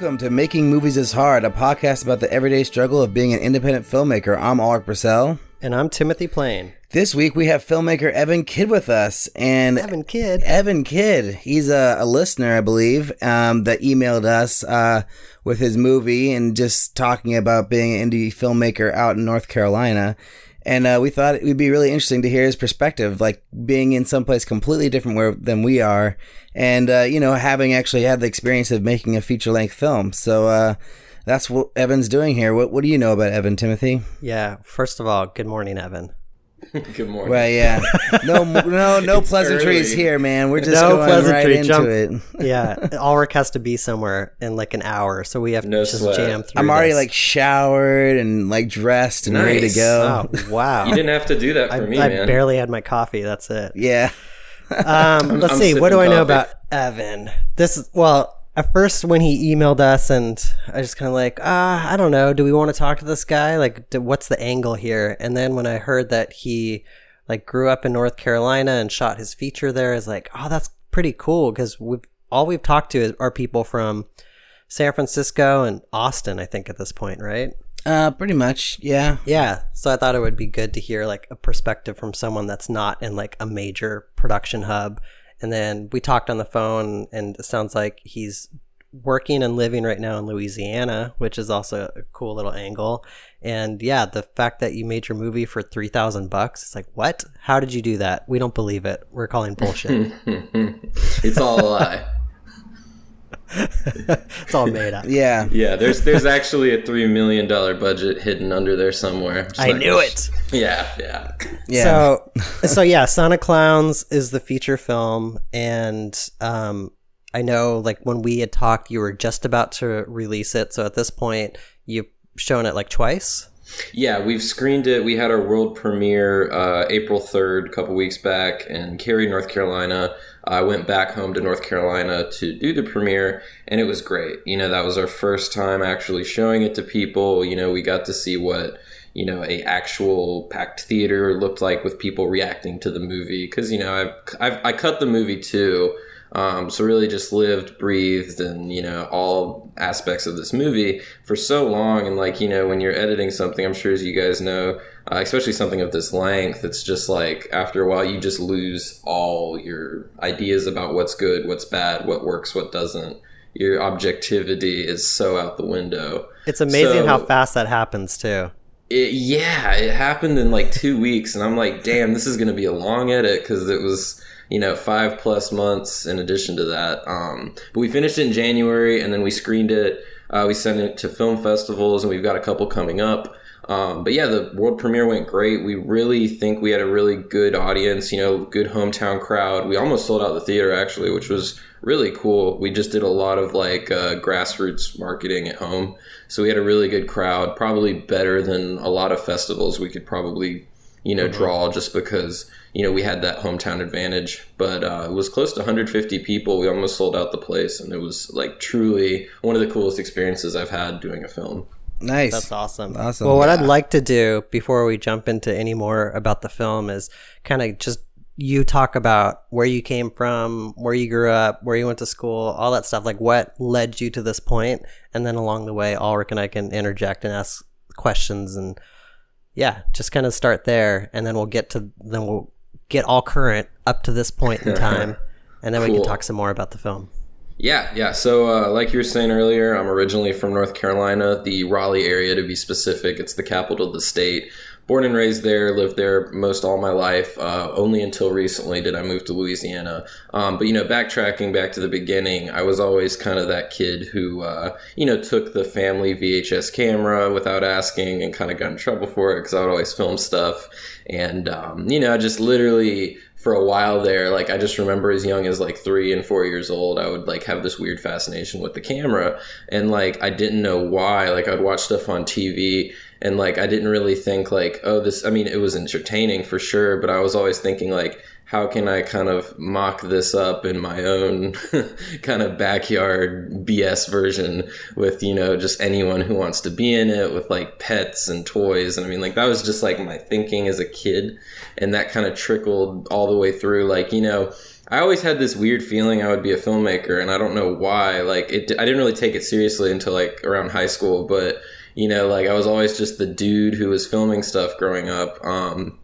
Welcome to Making Movies is Hard, a podcast about the everyday struggle of being an independent filmmaker. I'm Alrik Purcell. And I'm Timothy Plain. This week we have filmmaker Evan Kidd with us, and Evan Kidd. Evan Kidd, he's a, a listener, I believe, um, that emailed us uh, with his movie and just talking about being an indie filmmaker out in North Carolina. And uh, we thought it would be really interesting to hear his perspective, like being in someplace completely different where, than we are, and uh, you know having actually had the experience of making a feature length film. So uh, that's what Evan's doing here. What What do you know about Evan Timothy? Yeah. First of all, good morning, Evan. Good morning. Well, yeah, no, no, no pleasantries early. here, man. We're just No going right pleasantry, into jump- it. Yeah. Alrik has to be somewhere in like an hour, so we have No to just sweat. jam through. I'm already this. like showered and like dressed and ready to go. oh wow. You didn't have to do that for I, me, I man. barely had my coffee. That's it. Yeah, Um, let's I'm see. What do I know coffee. about Evan? This is well. At first, when he emailed us, and I just kind of like, ah, I don't know. Do we want to talk to this guy? Like, d- what's the angle here? And then when I heard that he like grew up in North Carolina and shot his feature there, is like, oh, that's pretty cool because we've all we've talked to is, are people from San Francisco and Austin. I think at this point, right? uh, pretty much. Yeah, Yeah. So I thought it would be good to hear like a perspective from someone that's not in like a major production hub. And then we talked on the phone, and it sounds like he's working and living right now in Louisiana, which is also a cool little angle. And yeah, the fact that you made your movie for three thousand bucks, it's like, what? How did you do that? We don't believe it. We're calling bullshit. it's all a lie. It's all made up. yeah. Yeah, there's there's actually a three million dollar budget hidden under there somewhere. Just I like- knew it. Yeah, yeah. Yeah. So, so yeah, Son of Clowns is the feature film, and um, I know like when we had talked, you were just about to release it. So at this point, you've shown it like twice. Yeah, we've screened it. We had our world premiere uh, April 3rd, a couple weeks back in Cary, North Carolina. I went back home to North Carolina to do the premiere, and it was great. You know, that was our first time actually showing it to people. You know, we got to see what you know a actual packed theater looked like with people reacting to the movie because you know I've, I've I cut the movie too. Um, so really just lived, breathed, and you know all aspects of this movie for so long. And like you know, when you're editing something, I'm sure as you guys know, uh, especially something of this length, it's just like after a while you just lose all your ideas about what's good, what's bad, what works, what doesn't. Your objectivity is so out the window. It's amazing So- how fast that happens too. It, yeah, it happened in like two weeks, and I'm like, damn, this is going to be a long edit because it was, you know, five plus months in addition to that. Um, but we finished in January, and then we screened it. Uh, we sent it to film festivals, and we've got a couple coming up. Um, but yeah, the world premiere went great. We really think we had a really good audience, you know, good hometown crowd. We almost sold out the theater actually, which was really cool. We just did a lot of like uh, grassroots marketing at home. So we had a really good crowd, probably better than a lot of festivals we could probably, you know, draw just because, you know, we had that hometown advantage. But uh, it was close to 150 people. We almost sold out the place. And it was like truly one of the coolest experiences I've had doing a film. nice. That's awesome. Awesome. Well, what Yeah. I'd like to do before we jump into any more about the film is kind of just you talk about where you came from, where you grew up, where you went to school, all that stuff. Like what led you to this point, and then along the way, Alrik and I can interject and ask questions, and yeah, just kind of start there, and then we'll get to then we'll get all current up to this point in time, and then we can talk some more about the film. Yeah, yeah. So, uh, like you were saying earlier, I'm originally from North Carolina, the Raleigh area to be specific. It's the capital of the state. Born and raised there, lived there most all my life. Uh, only until recently did I move to Louisiana. Um, but you know, backtracking back to the beginning, I was always kind of that kid who, uh, you know, took the family VHS camera without asking and kind of got in trouble for it because I would always film stuff. And um, you know, I just literally for a while there, like I just remember as young as like three and four years old, I would like have this weird fascination with the camera. And like I didn't know why. Like I'd watch stuff on TV and like I didn't really think like, oh, this I mean, it was entertaining for sure, but I was always thinking like how can I kind of mock this up in my own kind of backyard BS version with, you know, just anyone who wants to be in it with like pets and toys. And I mean, like, that was just like my thinking as a kid. And that kind of trickled all the way through. Like, you know, I always had this weird feeling I would be a filmmaker, and I don't know why. Like, it, I didn't really take it seriously until like around high school, but you know, like I was always just the dude who was filming stuff growing up. Um,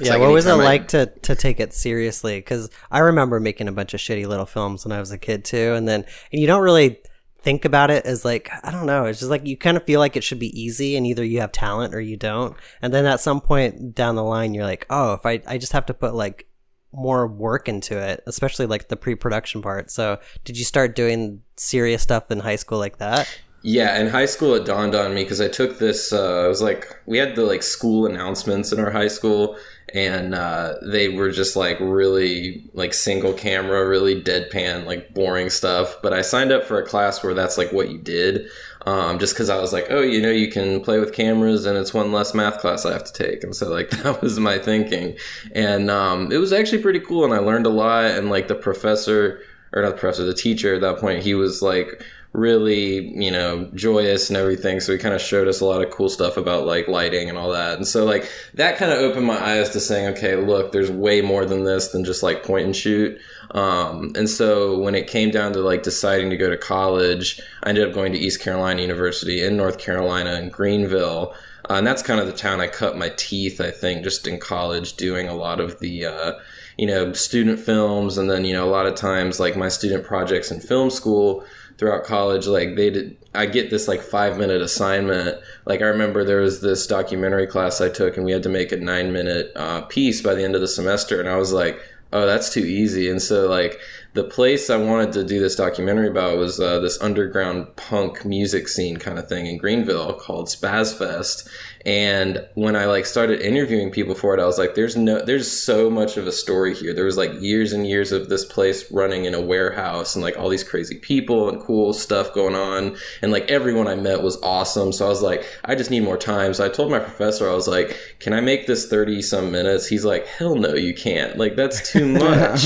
yeah, like what was it I- like to to take it seriously? Because I remember making a bunch of shitty little films when I was a kid too, and then and you don't really think about it as like I don't know. It's just like you kind of feel like it should be easy, and either you have talent or you don't. And then at some point down the line, you're like, oh, if I I just have to put like more work into it, especially like the pre-production part. So, did you start doing serious stuff in high school like that? Yeah, in high school it dawned on me because I took this. Uh, I was like, we had the like school announcements in our high school, and uh, they were just like really like single camera, really deadpan, like boring stuff. But I signed up for a class where that's like what you did, um, just because I was like, oh, you know, you can play with cameras, and it's one less math class I have to take, and so like that was my thinking, and um, it was actually pretty cool, and I learned a lot, and like the professor or not the professor, the teacher at that point, he was like really, you know, joyous and everything. So he kind of showed us a lot of cool stuff about like lighting and all that. And so like that kind of opened my eyes to saying, okay, look, there's way more than this than just like point and shoot. Um, and so when it came down to like deciding to go to college, I ended up going to East Carolina University in North Carolina in Greenville. Uh, and that's kind of the town I cut my teeth, I think, just in college, doing a lot of the, uh, you know, student films. And then, you know, a lot of times, like my student projects in film school throughout college, like they did, I get this like five minute assignment. Like I remember there was this documentary class I took and we had to make a nine minute uh, piece by the end of the semester. And I was like, oh, that's too easy. And so, like, the place I wanted to do this documentary about was uh, this underground punk music scene kind of thing in Greenville called Spaz Fest. And when I like started interviewing people for it, I was like, "There's no, there's so much of a story here. There was like years and years of this place running in a warehouse, and like all these crazy people and cool stuff going on, and like everyone I met was awesome. So I was like, I just need more time. So I told my professor, I was like, "Can I make this thirty some minutes?" He's like, "Hell no, you can't. Like that's too much."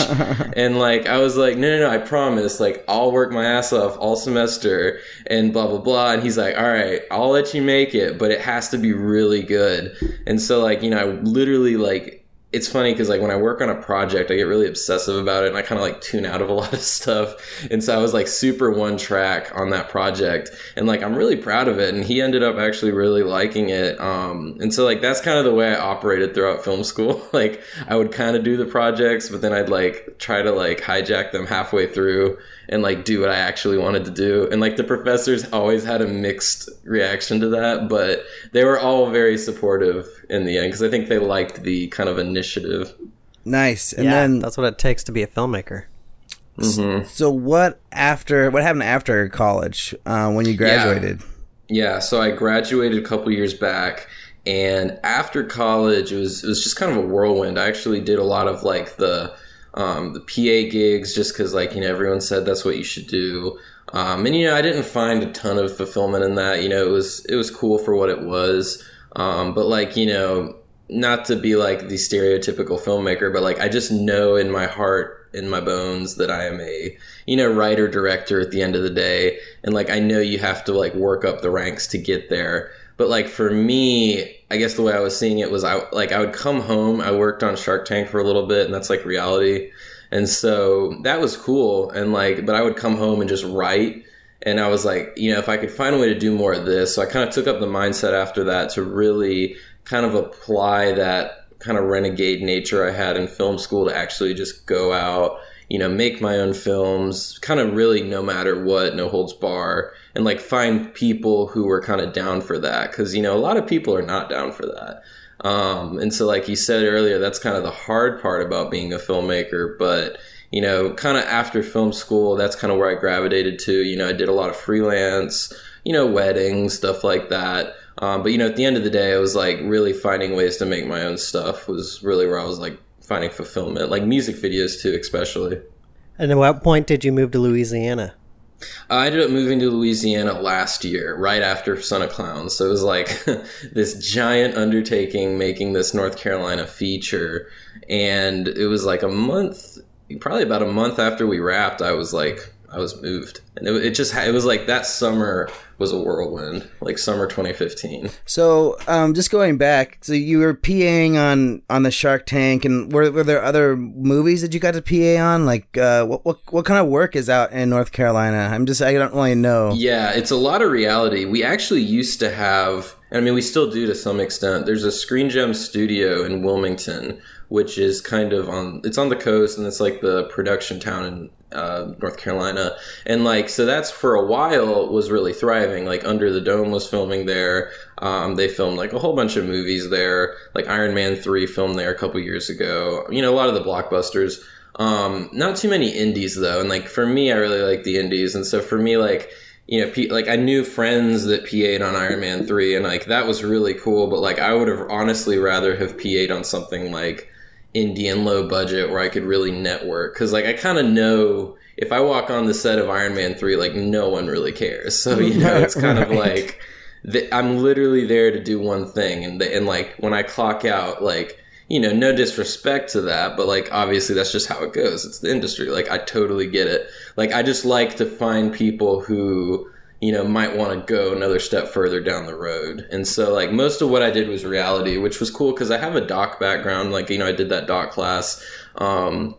and like I was like, "No, no, no, I promise. Like I'll work my ass off all semester and blah blah blah." And he's like, "All right, I'll let you make it, but it has to be really good." And so like you know, I literally like it's funny because like when I work on a project, I get really obsessive about it and I kind of like tune out of a lot of stuff. And so I was like super one track on that project and like I'm really proud of it. And he ended up actually really liking it. Um, and so like that's kind of the way I operated throughout film school. like I would kind of do the projects, but then I'd like try to like hijack them halfway through and like do what I actually wanted to do. And like the professors always had a mixed reaction to that, but they were all very supportive in the end because I think they liked the kind of initiative. Nice. And yeah, then, that's what it takes to be a filmmaker. so what after? What happened after college uh, when you graduated? Yeah, so I graduated a couple years back and after college it was it was just kind of a whirlwind. I actually did a lot of like the um, the PA gigs just because like you know everyone said that's what you should do. Um, and you know I didn't find a ton of fulfillment in that. You know it was it was cool for what it was, um, but like you know not to be like the stereotypical filmmaker, but like I just know in my heart, in my bones, that I am a you know writer director at the end of the day, and like I know you have to like work up the ranks to get there. But like for me, I guess the way I was seeing it was I like I would come home. I worked on Shark Tank for a little bit, and that's like reality, and so that was cool. And like, but I would come home and just write. And I was like, you know, if I could find a way to do more of this, so I kind of took up the mindset after that to really kind of apply that kind of renegade nature I had in film school to actually just go out, you know, make my own films, kind of really no matter what, no holds bar, and like find people who were kind of down for that. Cause, you know, a lot of people are not down for that. Um, and so, like you said earlier, that's kind of the hard part about being a filmmaker. But, you know, kind of after film school, that's kind of where I gravitated to. You know, I did a lot of freelance, you know, weddings, stuff like that. Um, but you know, at the end of the day, I was like really finding ways to make my own stuff was really where I was like finding fulfillment, like music videos too, especially. And at what point did you move to Louisiana? I ended up moving to Louisiana last year, right after Son of Clowns. So it was like this giant undertaking making this North Carolina feature. And it was like a month, probably about a month after we wrapped, I was like, I was moved, and it, it just it was like that summer was a whirlwind, like summer 2015. So, um, just going back, so you were PAing on on the Shark Tank, and were, were there other movies that you got to PA on? Like, uh, what what what kind of work is out in North Carolina? I'm just I don't really know. Yeah, it's a lot of reality. We actually used to have, and I mean, we still do to some extent. There's a Screen Gems studio in Wilmington, which is kind of on. It's on the coast, and it's like the production town in uh, North Carolina, and like so that's for a while was really thriving. Like Under the Dome was filming there. Um, they filmed like a whole bunch of movies there. Like Iron Man three filmed there a couple years ago. You know, a lot of the blockbusters. Um, not too many indies though, and like for me, I really like the indies, and so for me, like you know, P- like I knew friends that PA'd on Iron Man three, and like that was really cool. But like I would have honestly rather have PA'd on something like indie and low budget where I could really network because like I kind of know if I walk on the set of Iron Man three, like no one really cares. So you know, it's kind of like the, I'm literally there to do one thing, and the, and like when I clock out, like you know, no disrespect to that, but like obviously that's just how it goes. It's the industry. Like I totally get it. Like I just like to find people who you know might want to go another step further down the road. And so like most of what I did was reality, which was cool because I have a doc background. Like you know I did that doc class. Um,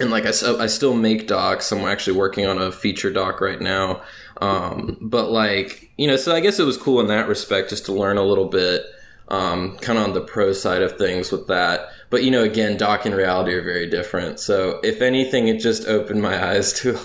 and like I, I still make docs. I'm actually working on a feature doc right now. Um, but like, you know, so I guess it was cool in that respect just to learn a little bit um, kind of on the pro side of things with that. But you know, again, doc and reality are very different. So if anything, it just opened my eyes to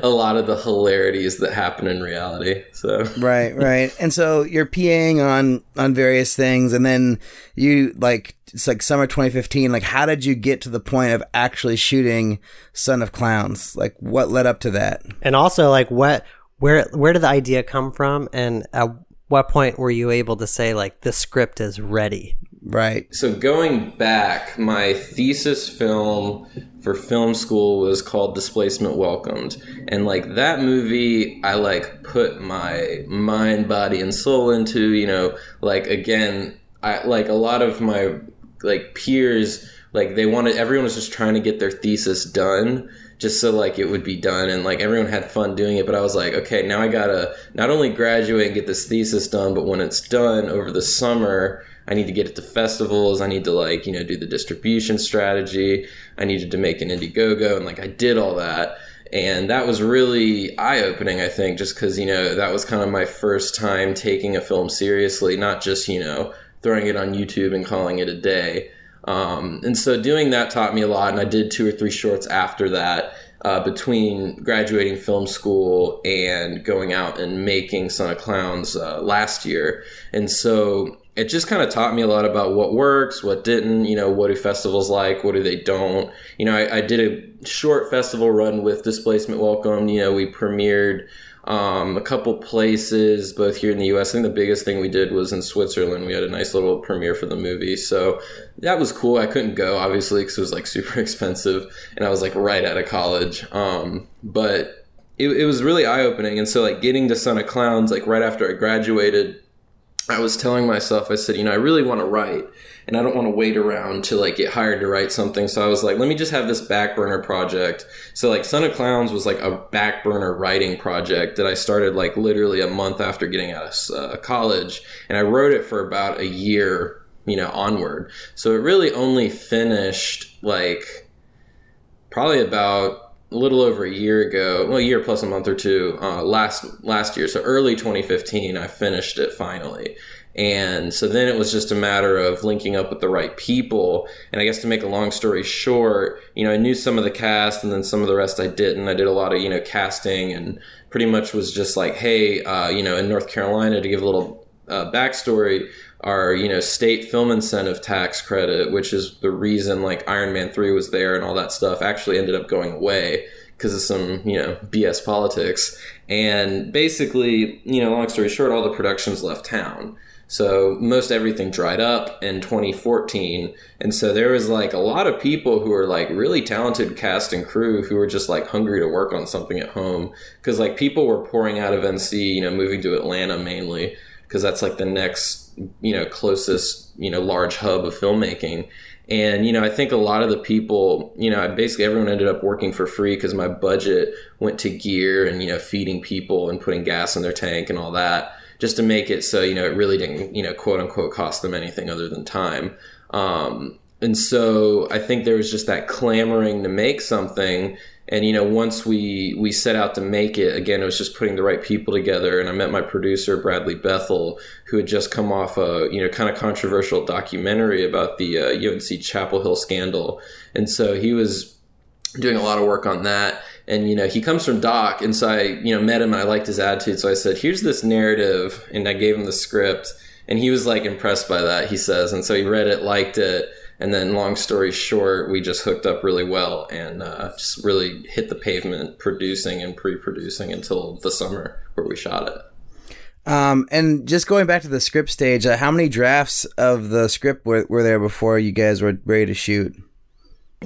a lot of the hilarities that happen in reality. So right, right. And so you're PAing on on various things, and then you like it's like summer 2015. Like, how did you get to the point of actually shooting Son of Clowns? Like, what led up to that? And also, like, what where where did the idea come from, and at what point were you able to say like the script is ready? Right. So going back, my thesis film for film school was called Displacement Welcomed. And like that movie I like put my mind, body and soul into, you know, like again, I like a lot of my like peers like they wanted everyone was just trying to get their thesis done just so like it would be done and like everyone had fun doing it but i was like okay now i gotta not only graduate and get this thesis done but when it's done over the summer i need to get it to festivals i need to like you know do the distribution strategy i needed to make an indiegogo and like i did all that and that was really eye-opening i think just because you know that was kind of my first time taking a film seriously not just you know throwing it on youtube and calling it a day um, and so doing that taught me a lot. And I did two or three shorts after that uh, between graduating film school and going out and making Son of Clowns uh, last year. And so it just kind of taught me a lot about what works, what didn't, you know, what do festivals like, what do they don't. You know, I, I did a short festival run with Displacement Welcome. You know, we premiered um, a couple places, both here in the U.S. I think the biggest thing we did was in Switzerland. We had a nice little premiere for the movie, so that was cool. I couldn't go obviously because it was like super expensive, and I was like right out of college. Um, but it, it was really eye opening, and so like getting to Son of Clowns, like right after I graduated, I was telling myself, I said, you know, I really want to write and I don't want to wait around to like get hired to write something. So I was like, let me just have this back burner project. So like Son of Clowns was like a back burner writing project that I started like literally a month after getting out of uh, college, and I wrote it for about a year, you know, onward. So it really only finished like probably about a little over a year ago, well, a year plus a month or two, uh, last last year. So early 2015, I finished it finally. And so then it was just a matter of linking up with the right people. And I guess to make a long story short, you know, I knew some of the cast and then some of the rest I didn't. I did a lot of, you know, casting and pretty much was just like, hey, uh, you know, in North Carolina, to give a little uh, backstory, our, you know, state film incentive tax credit, which is the reason like Iron Man 3 was there and all that stuff, actually ended up going away because of some, you know, BS politics. And basically, you know, long story short, all the productions left town. So most everything dried up in 2014. And so there was like a lot of people who were like really talented cast and crew who were just like hungry to work on something at home. Cause like people were pouring out of NC, you know, moving to Atlanta mainly, because that's like the next, you know, closest, you know, large hub of filmmaking. And, you know, I think a lot of the people, you know, basically everyone ended up working for free because my budget went to gear and, you know, feeding people and putting gas in their tank and all that just to make it so, you know, it really didn't, you know, quote unquote cost them anything other than time. Um, and so I think there was just that clamoring to make something. And you know once we we set out to make it again it was just putting the right people together. And i met my producer bradley bethel who had just come off a you know kind of controversial documentary about the uh, unc chapel hill scandal. And so he was doing a lot of work on that and you know he comes from doc and so i you know met him and i liked his attitude so i said here's this narrative and i gave him the script and he was like impressed by that he says and so he read it liked it and then, long story short, we just hooked up really well and uh, just really hit the pavement producing and pre producing until the summer where we shot it. Um, and just going back to the script stage, uh, how many drafts of the script were, were there before you guys were ready to shoot?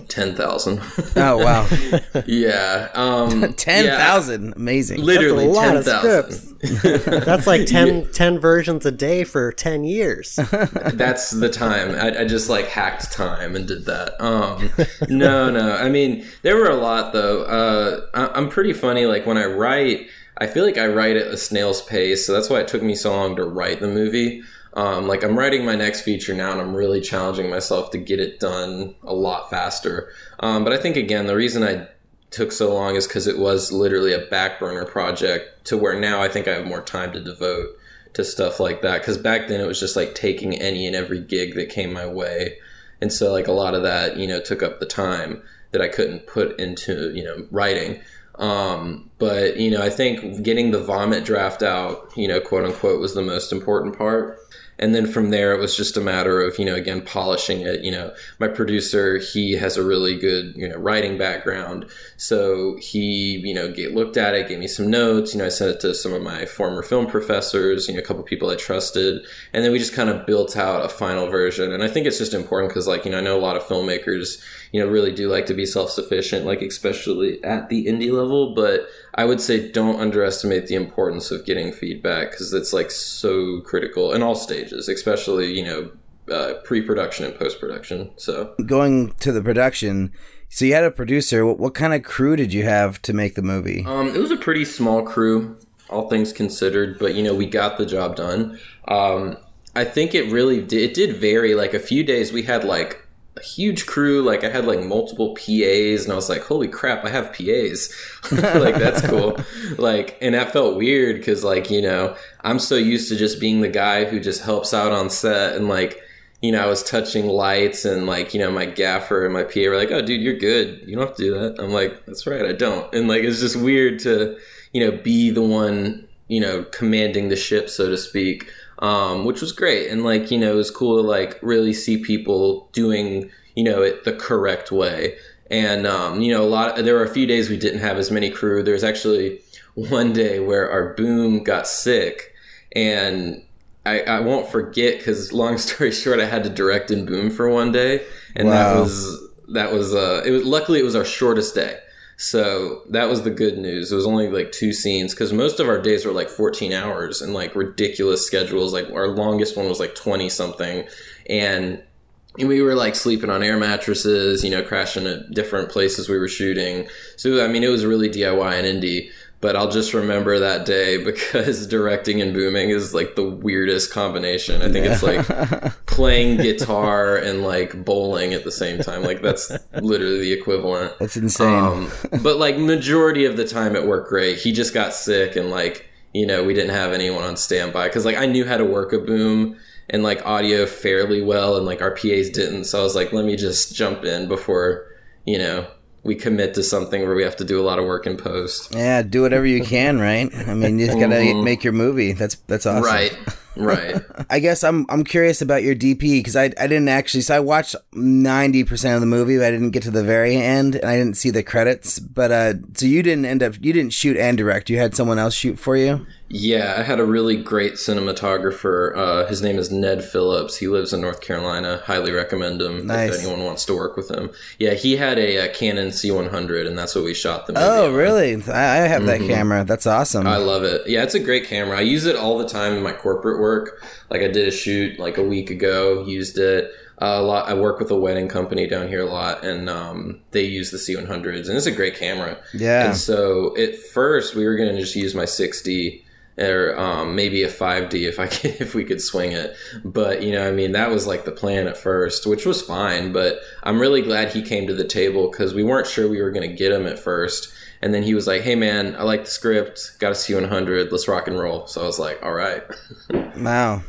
Ten thousand. oh wow! yeah, um, ten thousand. Yeah, Amazing. Literally ten thousand. That's like 10, yeah. 10, versions a day for ten years. That's the time. I, I, just like hacked time and did that. Um, no, no. I mean, there were a lot though. Uh, I, I'm pretty funny. Like when I write, I feel like I write at a snail's pace. So that's why it took me so long to write the movie. Um, like I'm writing my next feature now, and I'm really challenging myself to get it done a lot faster. Um, but I think again, the reason I took so long is because it was literally a back burner project. To where now I think I have more time to devote to stuff like that. Because back then it was just like taking any and every gig that came my way, and so like a lot of that, you know, took up the time that I couldn't put into you know writing. Um, but you know, I think getting the vomit draft out, you know, quote unquote, was the most important part and then from there it was just a matter of you know again polishing it. You know my producer he has a really good you know writing background. So he you know get, looked at it gave me some notes you know i sent it to some of my former film professors you know a couple people i trusted. And then we just kind of built out a final version. And i think it's just important because like you know i know a lot of filmmakers you know really do like to be self-sufficient like especially at the indie level. But i would say don't underestimate the importance of getting feedback because it's like so critical in all stages especially you know uh, pre-production and post-production so. Going to the production so you had a producer what, what kind of crew did you have to make the movie? Um, it was a pretty small crew all things considered but you know we got the job done. Um, i think it really did it did vary like a few days we had like a huge crew. Like I had like multiple PAs, and I was like, "Holy crap, I have PAs!" like that's cool. like, and that felt weird because, like, you know, I'm so used to just being the guy who just helps out on set, and like, you know, I was touching lights, and like, you know, my gaffer and my PA were like, "Oh, dude, you're good. You don't have to do that." I'm like, "That's right, I don't." And like, it's just weird to, you know, be the one, you know, commanding the ship, so to speak um, which was great. And like, you know, it was cool to like really see people doing, you know, it the correct way. And, um, you know, a lot, of, there were a few days we didn't have as many crew. There was actually one day where our boom got sick and I, I won't forget because long story short, I had to direct in boom for one day. And wow. that was, that was, uh, it was, luckily it was our shortest day. So that was the good news. It was only like two scenes because most of our days were like 14 hours and like ridiculous schedules. Like our longest one was like 20 something. And we were like sleeping on air mattresses, you know, crashing at different places we were shooting. So, I mean, it was really DIY and indie but I'll just remember that day because directing and booming is like the weirdest combination. I think yeah. it's like playing guitar and like bowling at the same time. Like that's literally the equivalent. That's insane. Um, but like majority of the time it worked great. He just got sick and like, you know, we didn't have anyone on standby because like I knew how to work a boom and like audio fairly well and like our PAs didn't. So I was like, let me just jump in before, you know, we commit to something where we have to do a lot of work in post. Yeah, do whatever you can, right? I mean, you just gotta mm-hmm. make your movie. That's that's awesome. Right. Right. I guess I'm I'm curious about your DP because I I didn't actually so I watched ninety percent of the movie, but I didn't get to the very end and I didn't see the credits. But uh, so you didn't end up you didn't shoot and direct. You had someone else shoot for you. Yeah, I had a really great cinematographer. Uh, his name is Ned Phillips. He lives in North Carolina. Highly recommend him nice. if anyone wants to work with him. Yeah, he had a, a Canon C100, and that's what we shot the movie. Oh, on. really? I have that mm-hmm. camera. That's awesome. I love it. Yeah, it's a great camera. I use it all the time in my corporate work. Like I did a shoot like a week ago. Used it. a lot. I work with a wedding company down here a lot, and um, they use the C100s, and it's a great camera. Yeah. And so at first we were going to just use my 6D or um, maybe a 5D if I could, if we could swing it. But you know, I mean, that was like the plan at first, which was fine. But I'm really glad he came to the table because we weren't sure we were going to get him at first. And then he was like, "Hey man, I like the script. Got a C100. Let's rock and roll." So I was like, "All right." Wow.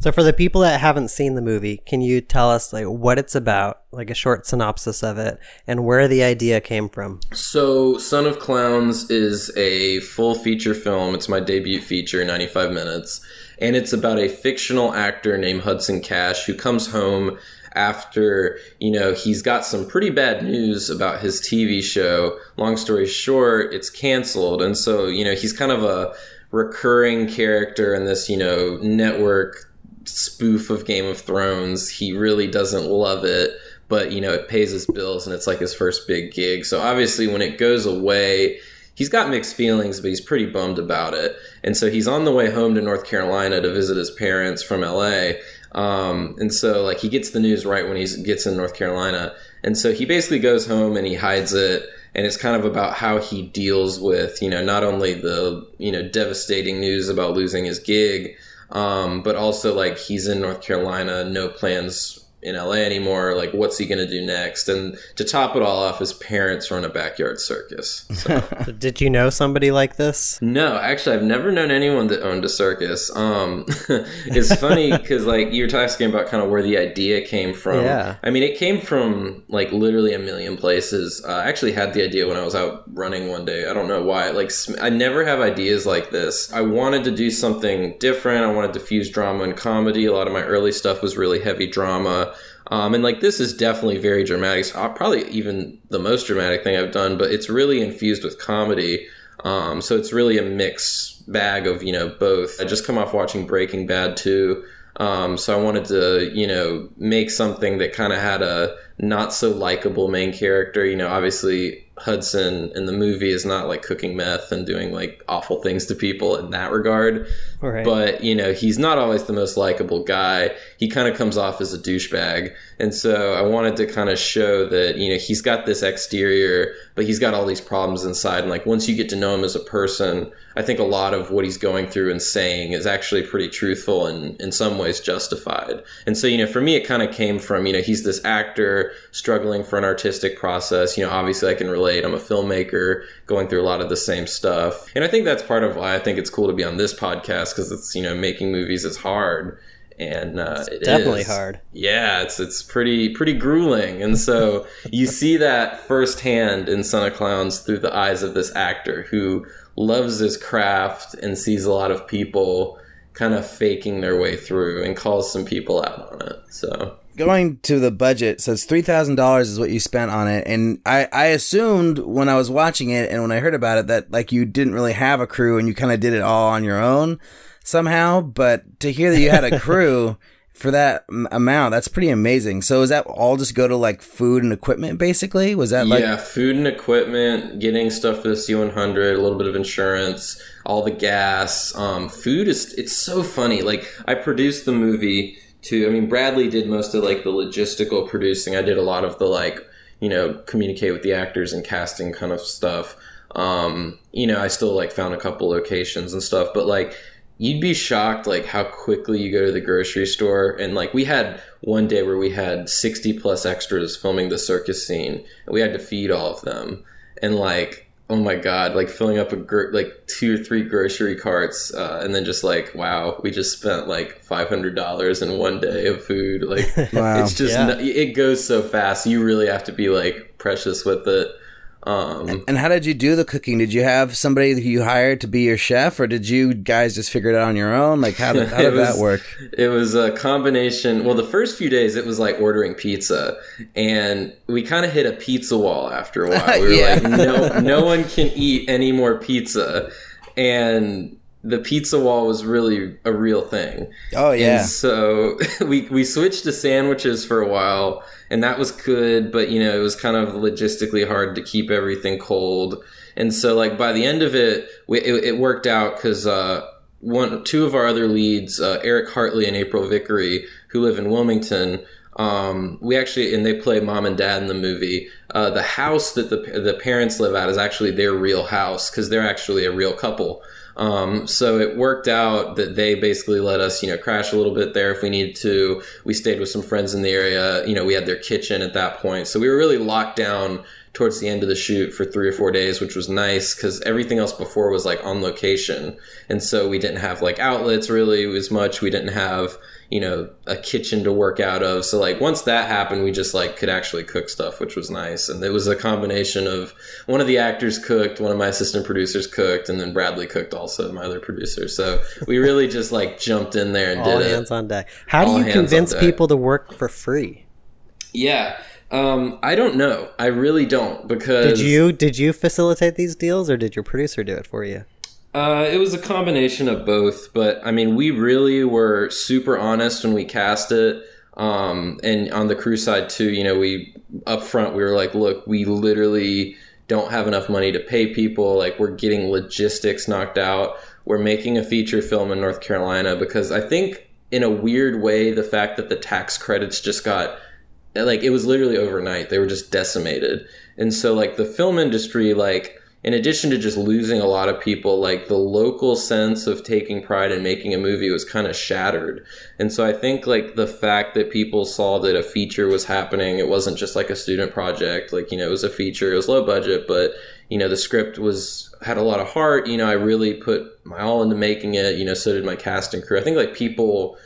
So for the people that haven't seen the movie, can you tell us like what it's about, like a short synopsis of it, and where the idea came from? So, Son of Clowns is a full feature film. It's my debut feature, 95 minutes. And it's about a fictional actor named Hudson Cash who comes home after, you know, he's got some pretty bad news about his TV show. Long story short, it's canceled. And so, you know, he's kind of a recurring character in this, you know, network spoof of Game of Thrones. He really doesn't love it, but you know, it pays his bills and it's like his first big gig. So obviously when it goes away, he's got mixed feelings, but he's pretty bummed about it. And so he's on the way home to North Carolina to visit his parents from LA. Um, and so like he gets the news right when he gets in North Carolina. And so he basically goes home and he hides it and it's kind of about how he deals with you know not only the you know devastating news about losing his gig um, but also like he's in north carolina no plans in la anymore like what's he going to do next and to top it all off his parents run a backyard circus so. Did you know somebody like this? no actually i've never known anyone that owned a circus um, it's funny because like you're talking about kind of where the idea came from Yeah. I mean, it came from like literally a million places. Uh, I actually had the idea when I was out running one day. I don't know why. Like, sm- I never have ideas like this. I wanted to do something different. I wanted to fuse drama and comedy. A lot of my early stuff was really heavy drama. Um, and like, this is definitely very dramatic. So, uh, probably even the most dramatic thing I've done, but it's really infused with comedy. Um, so it's really a mix bag of, you know, both. I just come off watching Breaking Bad too. Um, so I wanted to, you know, make something that kind of had a not so likable main character. You know, obviously Hudson in the movie is not like cooking meth and doing like awful things to people in that regard. Right. But, you know, he's not always the most likable guy. He kind of comes off as a douchebag. And so I wanted to kind of show that, you know, he's got this exterior, but he's got all these problems inside. And like once you get to know him as a person, I think a lot of what he's going through and saying is actually pretty truthful and in some ways justified. And so, you know, for me, it kind of came from, you know, he's this actor struggling for an artistic process. You know, obviously I can relate. I'm a filmmaker going through a lot of the same stuff. And I think that's part of why I think it's cool to be on this podcast because it's, you know, making movies is hard. And uh, it definitely is. hard. Yeah, it's it's pretty pretty grueling, and so you see that firsthand in Son of Clowns through the eyes of this actor who loves his craft and sees a lot of people kind of faking their way through and calls some people out on it. So Going to the budget, says three thousand dollars is what you spent on it, and I I assumed when I was watching it and when I heard about it that like you didn't really have a crew and you kind of did it all on your own somehow. But to hear that you had a crew for that amount, that's pretty amazing. So is that all just go to like food and equipment basically? Was that like yeah, food and equipment, getting stuff for the C100, a little bit of insurance, all the gas. Um, food is it's so funny. Like I produced the movie too. I mean, Bradley did most of like the logistical producing. I did a lot of the like you know communicate with the actors and casting kind of stuff. Um, you know, I still like found a couple locations and stuff, but like you'd be shocked like how quickly you go to the grocery store. And like we had one day where we had 60 plus extras filming the circus scene. And we had to feed all of them. And like oh my god like filling up a gr- like two or three grocery carts uh, and then just like wow we just spent like $500 in one day of food. Like Wow. it's just Yeah. n- it goes so fast. You really have to be like precious with it um And how did you do the cooking? Did you have somebody who you hired to be your chef, or did you guys just figure it out on your own? Like how did, how did that work? It was a combination. Well, the first few days it was like ordering pizza, and we kind of hit a pizza wall after a while. We were Yeah. like, no, no one can eat any more pizza, and the pizza wall was really a real thing. Oh yeah, And so we we switched to sandwiches for a while, and that was good, but you know it was kind of logistically hard to keep everything cold. And so like by the end of it, we, it, it worked out because uh, one two of our other leads, uh, Eric Hartley and April Vickery, who live in Wilmington. Um, we actually and they play mom and dad in the movie. Uh, the house that the the parents live at is actually their real house because they're actually a real couple. Um, so it worked out that they basically let us, you know, crash a little bit there if we needed to. We stayed with some friends in the area. You know, we had their kitchen at that point, so we were really locked down towards the end of the shoot for three or four days, which was nice because everything else before was like on location. And so we didn't have like outlets really as much. We didn't have, you know, a kitchen to work out of. So like once that happened, we just like could actually cook stuff, which was nice. And it was a combination of one of the actors cooked, one of my assistant producers cooked, and then Bradley cooked also, my other producer. So we really just like jumped in there and All did hands it. on deck. How do you convince people to work for free? Yeah. Um, I don't know. I really don't because Did you did you facilitate these deals or did your producer do it for you? Uh, it was a combination of both, but I mean, we really were super honest when we cast it. Um, and on the crew side too, you know, we up front we were like, look, we literally don't have enough money to pay people. Like, we're getting logistics knocked out. We're making a feature film in North Carolina because I think, in a weird way, the fact that the tax credits just got like it was literally overnight. They were just decimated. And so like the film industry like in addition to just losing a lot of people like the local sense of taking pride in making a movie was kind of shattered. And so i think like the fact that people saw that a feature was happening it wasn't just like a student project like you know it was a feature it was low budget but you know the script was had a lot of heart. You know i really put my all into making it. You know so did my cast and crew. I think like people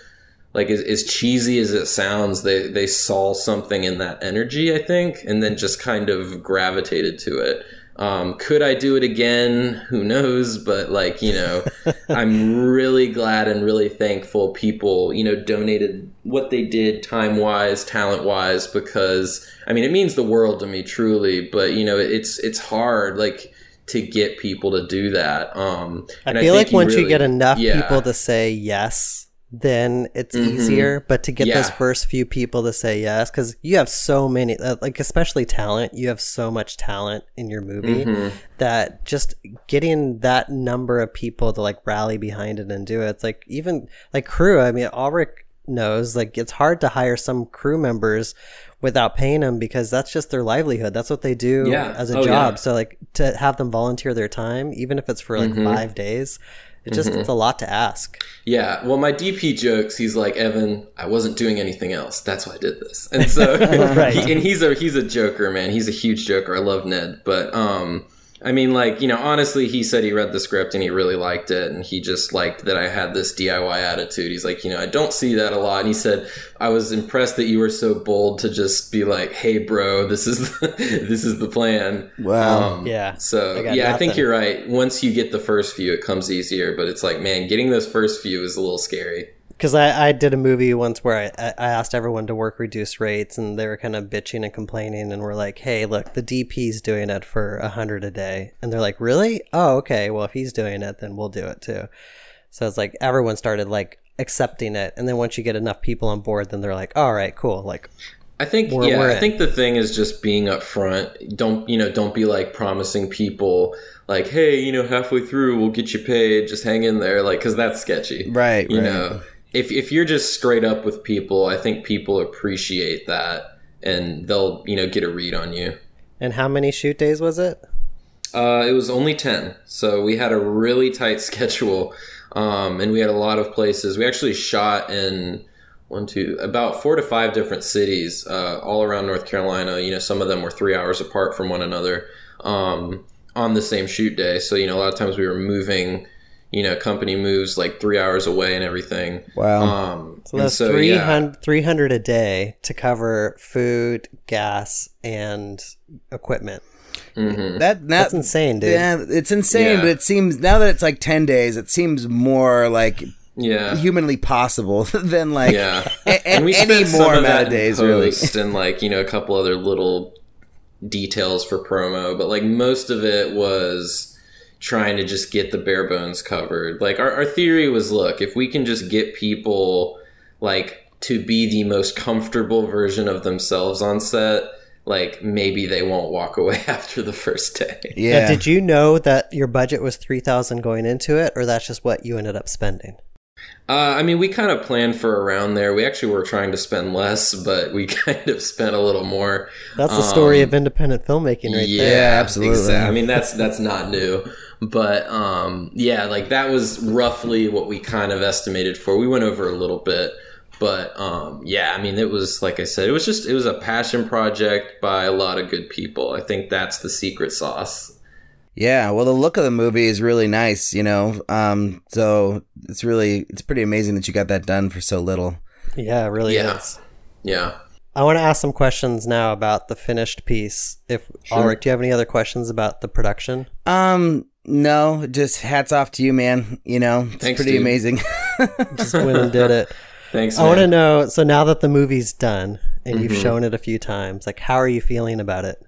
like as, as cheesy as it sounds they they saw something in that energy i think and then just kind of gravitated to it. Um, could i do it again? Who knows? But like you know i'm really glad and really thankful people you know donated what they did time wise talent wise because i mean it means the world to me truly but you know it's it's hard like to get people to do that um I feel think like once you really- get enough yeah. people to say yes, then it's easier. But to get those first few people to say yes, because you have so many, uh, like especially talent, you have so much talent in your movie Mm-hmm. that just getting that number of people to like rally behind it and do it. It's like even like crew. I mean, Alrik knows like it's hard to hire some crew members without paying them because that's just their livelihood. That's what they do Yeah. as a Oh, job. yeah. So like to have them volunteer their time, even if it's for like Mm-hmm. five days, it just it's a lot to ask. Yeah, well, my DP jokes. He's like, Evan, I wasn't doing anything else. That's why I did this. And so, Right. he- and he's a he's a joker, man. He's a huge joker. I love Ned, but um, I mean, like you know, honestly, he said he read the script and he really liked it, and he just liked that I had this DIY attitude. He's like, you know, I don't see that a lot. And he said, I was impressed that you were so bold to just be like, hey, bro, this is this is the plan. Wow. Um, Yeah. so I got yeah, I think you're right. Once you get the first few, it comes easier. But it's like, man, getting those first few is a little scary. Because I, I did a movie once where I, I asked everyone to work reduced rates, and they were kind of bitching and complaining, and we're like, "Hey, look, the DP's doing it for a hundred a day," and they're like, "Really? Oh, okay. Well, if he's doing it, then we'll do it too." So it's like everyone started like accepting it, and then once you get enough people on board, then they're like, "All right, cool." Like, I think We're- yeah, we're I think the thing is just being upfront. Don't you know? Don't be like promising people like, hey, you know, halfway through we'll get you paid. Just hang in there, like, because that's sketchy, Right, You right. know, if if you're just straight up with people, I think people appreciate that, and they'll you know get a read on you. and how many shoot days was it? Uh, it was only 10. So we had a really tight schedule. Um, and we had a lot of places. We actually shot in one, two, about four to five different cities uh, all around North Carolina. You know, some of them were three hours apart from one another um, on the same shoot day. So, you know, a lot of times we were moving, you know, company moves like three hours away and everything. Wow. Um, So that's so, 300, yeah. 300 a day to cover food, gas, and equipment. Mhm. that now, That's insane, dude. Yeah, it's insane, Yeah. but it seems now that it's like ten days, it seems more like Yeah. humanly possible than like Yeah. a- a- and we any spent some more of amount that of days. in Really, and like you know a couple other little details for promo, but like most of it was trying to just get the bare bones covered. Like our, our theory was, look, if we can just get people like to be the most comfortable version of themselves on set, like maybe they won't walk away after the first day. yeah. Now, did you know that your budget was three thousand going into it, or that's just what you ended up spending? Uh, I mean, we kind of planned for around there. We actually were trying to spend less, but we kind of spent a little more. That's the story of independent filmmaking, right yeah, there. absolutely. exact- I mean, that's that's not new, but um, yeah, like that was roughly what we kind of estimated for. We went over a little bit, but um, yeah, I mean, it was like I said, it was just it was a passion project by a lot of good people. I think that's the secret sauce. Yeah, well, the look of the movie is really nice, you know. Um, so it's really it's pretty amazing that you got that done for so little. Yeah, it really Yeah. is. Yeah. I want to ask some questions now about the finished piece. If Alrik, do you have any other questions about the production? Um, no, just hats off to you, man. You know, it's Thanks, pretty dude. amazing. Just went and did it. Thanks. I want to know. So now that the movie's done and you've Mm-hmm. shown it a few times, like how are you feeling about it?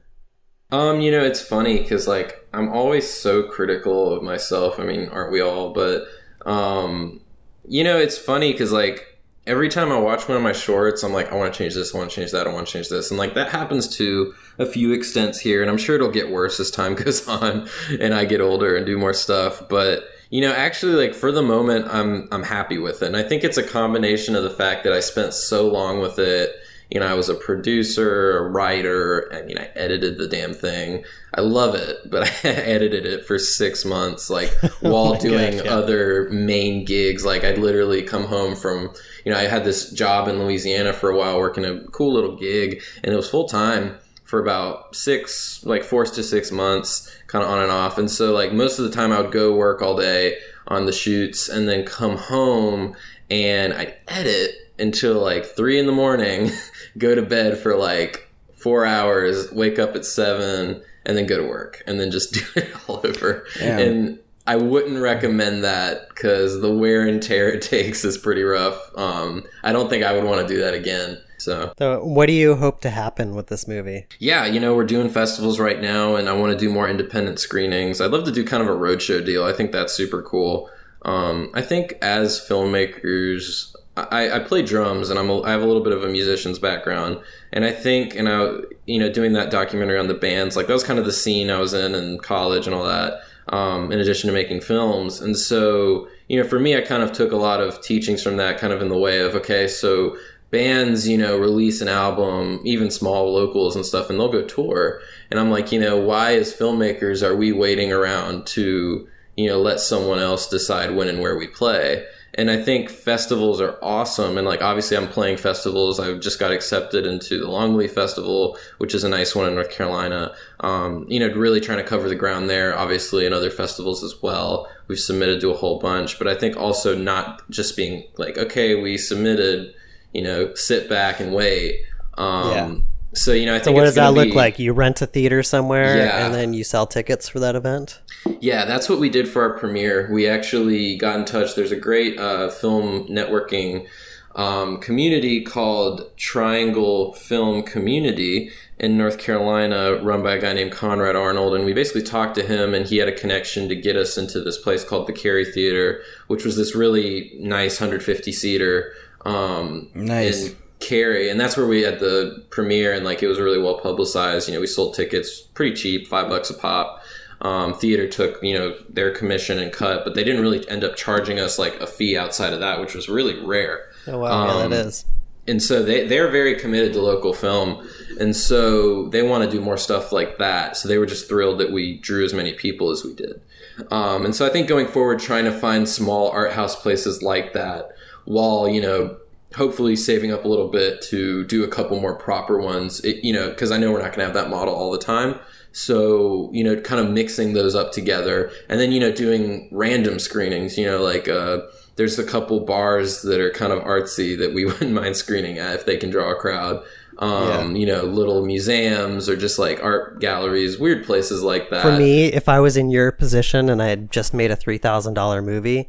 Um, you know, it's funny because like I'm always so critical of myself. I mean, aren't we all? But um, you know, it's funny because like every time I watch one of my shorts, I'm like, I want to change this, I want to change that, I want to change this, and like that happens to a few extents here, and I'm sure it'll get worse as time goes on and I get older and do more stuff. But you know, actually, like for the moment, I'm I'm happy with it, and I think it's a combination of the fact that I spent so long with it you know, I was a producer, a writer. I mean, I edited the damn thing. I love it, but I edited it for six months, like oh while my doing gosh, yeah. other main gigs. Like I'd literally come home from, you know, I had this job in Louisiana for a while, working a cool little gig, and it was full time for about six, like four to six months, kind of on and off. And so, like most of the time, I would go work all day on the shoots, and then come home and I'd edit until like three in the morning, go to bed for like four hours, wake up at seven, and then go to work, and then just do it all over. And I wouldn't recommend that because the wear and tear it takes is pretty rough. Um, I don't think I would want to do that again. So So, what do you hope to happen with this movie? yeah, you know, we're doing festivals right now, and I want to do more independent screenings. I'd love to do kind of a roadshow deal. I think that's super cool. Um, I think as filmmakers, I, I play drums, and I'm a, I have a little bit of a musician's background, and I think, and I, you know, doing that documentary on the bands, like that was kind of the scene I was in in college and all that. Um, in addition to making films, and so you know, for me, I kind of took a lot of teachings from that, kind of in the way of okay, so bands, you know, release an album, even small locals and stuff, and they'll go tour. And I'm like, you know, why as filmmakers are we waiting around to, you know, let someone else decide when and where we play? And I think festivals are awesome. And like, obviously, I'm playing festivals. I just got accepted into the Longleaf Festival, which is a nice one in North Carolina. Um, you know, really trying to cover the ground there, obviously, and other festivals as well. We've submitted to a whole bunch. But I think also not just being like, okay, we submitted, you know, sit back and wait. Um, Yeah. So, you know, I So, what it's does that look be- like? You rent a theater somewhere Yeah. and then you sell tickets for that event? Yeah, that's what we did for our premiere. We actually got in touch. There's a great uh, film networking um, community called Triangle Film Community in North Carolina, run by a guy named Conrad Arnold. And we basically talked to him, and he had a connection to get us into this place called the Cary Theater, which was this really nice 150 seater. Um, Nice. in Cary, and that's where we had the premiere, and like it was really well publicized. You know, we sold tickets pretty cheap, five bucks a pop. Um, theater took you know their commission and cut, but they didn't really end up charging us like a fee outside of that, which was really rare. Oh, wow. yeah, Um, that is. And so they they're very committed to local film, and so they want to do more stuff like that. So they were just thrilled that we drew as many people as we did. Um, and so I think going forward, trying to find small art house places like that, while you know hopefully saving up a little bit to do a couple more proper ones. It, you know, because I know we're not going to have that model all the time. So you know, kind of mixing those up together, and then you know doing random screenings. You know, like. Uh, there's a couple bars that are kind of artsy that we wouldn't mind screening at if they can draw a crowd. Um, You know, little museums or just like art galleries, weird places like that. For me, if I was in your position and I had just made a three thousand dollar movie,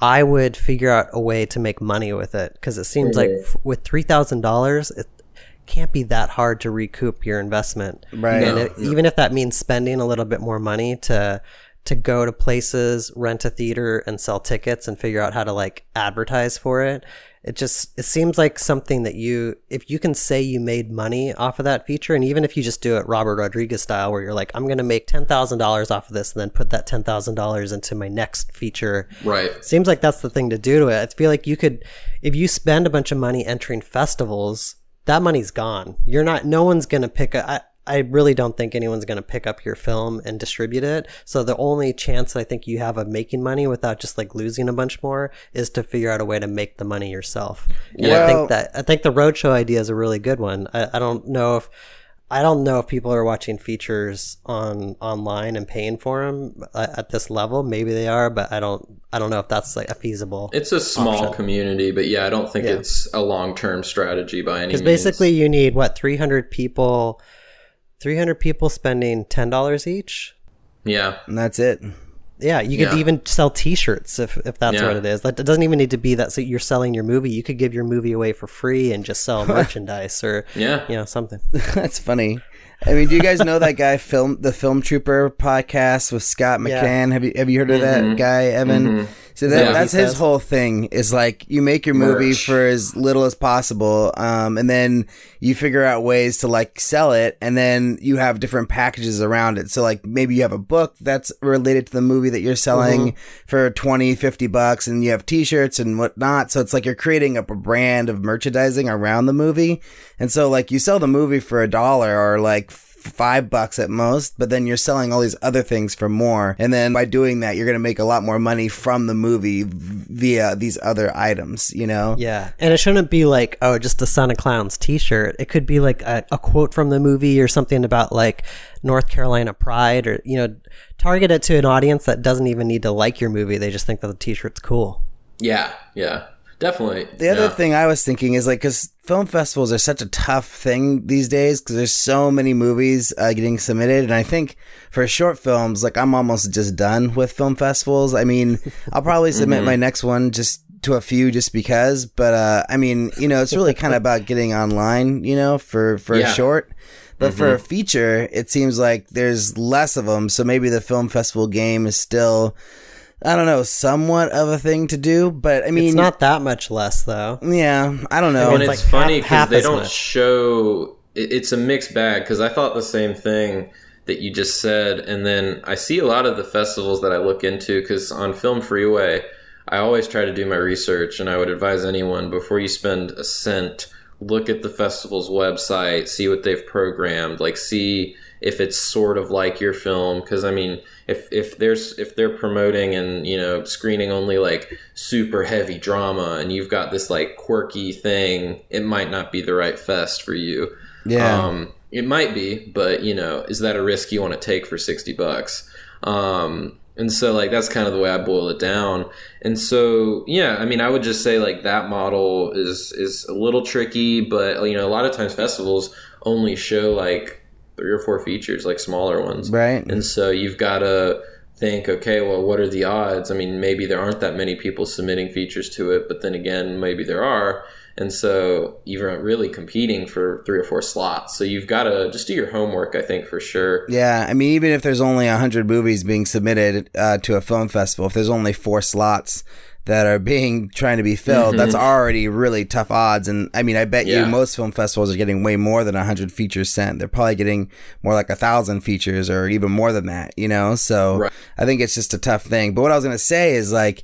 I would figure out a way to make money with it because it seems like f- with three thousand dollars, it can't be that hard to recoup your investment. Right. And it, even if that means spending a little bit more money to to go to places, rent a theater, and sell tickets and figure out how to like advertise for it. It just it seems like something that you if you can say you made money off of that feature, and even if you just do it Robert Rodriguez style, where you're like, I'm gonna make ten thousand dollars off of this, and then put that ten thousand dollars into my next feature. Right. Seems like that's the thing to do to it. I feel like you could, if you spend a bunch of money entering festivals, that money's gone. You're not. No one's gonna pick a. I, I really don't think anyone's going to pick up your film and distribute it. So the only chance I think you have of making money without just like losing a bunch more is to figure out a way to make the money yourself. And I think that I think the roadshow idea is a really good one. I, I don't know if I don't know if people are watching features on online and paying for them uh, at this level. Maybe they are, but I don't. I don't know if that's like a feasible. It's a small Option. community, but yeah, I don't think Yeah. it's a long term strategy by any means. Because basically, you need what three hundred people. 300 people spending $10 each yeah, And that's it. Yeah, you could Yeah. even sell T-shirts if, if that's Yeah. what it is. Like, it doesn't even need to be that. So you're selling your movie. You could give your movie away for free and just sell merchandise or yeah. you know something. That's funny. I mean, do you guys know that guy film the Film Trooper podcast with Scott Yeah. McCann? Have you have you heard of that mm-hmm. guy, Evan? Mm-hmm. So that, Yeah. that's his says. whole thing is like you make your movie Merch. for as little as possible, um, and then you figure out ways to like sell it, and then you have different packages around it. So like maybe you have a book that's related to the movie that you're selling mm-hmm. for 20, 50 bucks, and you have T-shirts and whatnot. So it's like you're creating up a brand of merchandising around the movie, and so like you sell the movie for a dollar or like five bucks at most, but then you're selling all these other things for more. And then by doing that, you're going to make a lot more money from the movie via these other items, you know? Yeah, and it shouldn't be like oh, just the Son of Clowns T-shirt. It could be like a, a quote from the movie or something about like North Carolina pride, or you know, target it to an audience that doesn't even need to like your movie. They just think that the T-shirt's cool. Yeah, yeah, definitely. The other yeah. thing I was thinking is like, because film festivals are such a tough thing these days because there's so many movies uh, getting submitted. And I think for short films, like I'm almost just done with film festivals. I mean, I'll probably submit my next one just to a few just because. But uh, I mean, you know, it's really kind of about getting online, you know, for, for Yeah. a short. But for a feature, it seems like there's less of them. So maybe the film festival game is still, I don't know, somewhat of a thing to do. But I mean, It's not that much less though. yeah, I don't know. and it's it's, like funny because they don't much. show. It's a mixed bag because I thought the same thing that you just said, and then I see a lot of the festivals that I look into because on Film Freeway, I always try to do my research, and I would advise anyone before you spend a cent, look at the festival's website, see what they've programmed, like see if it's sort of like your film because i mean if if there's if they're promoting and you know screening only like super heavy drama and you've got this like quirky thing it might not be the right fest for you Yeah. um it might be but you know is that a risk you want to take for 60 bucks um and so like that's kind of the way i boil it down. And so yeah i mean i would just say like that model is is a little tricky but you know a lot of times festivals only show like three or four features like smaller ones. Right. and so you've got to think okay well what are the odds? I mean maybe there aren't that many people submitting features to it but then again maybe there are and so you're really competing for three or four slots so you've got to just do your homework i think for sure Yeah, I mean, even if there's only 100 movies being submitted uh, to a film festival, if there's only four slots that are being trying to be filled, that's already really tough odds. And I mean, I bet Yeah. you most film festivals are getting way more than 100 features sent. They're probably getting more like a thousand features or even more than that, you know? So Right. I think it's just a tough thing. But what I was going to say is like,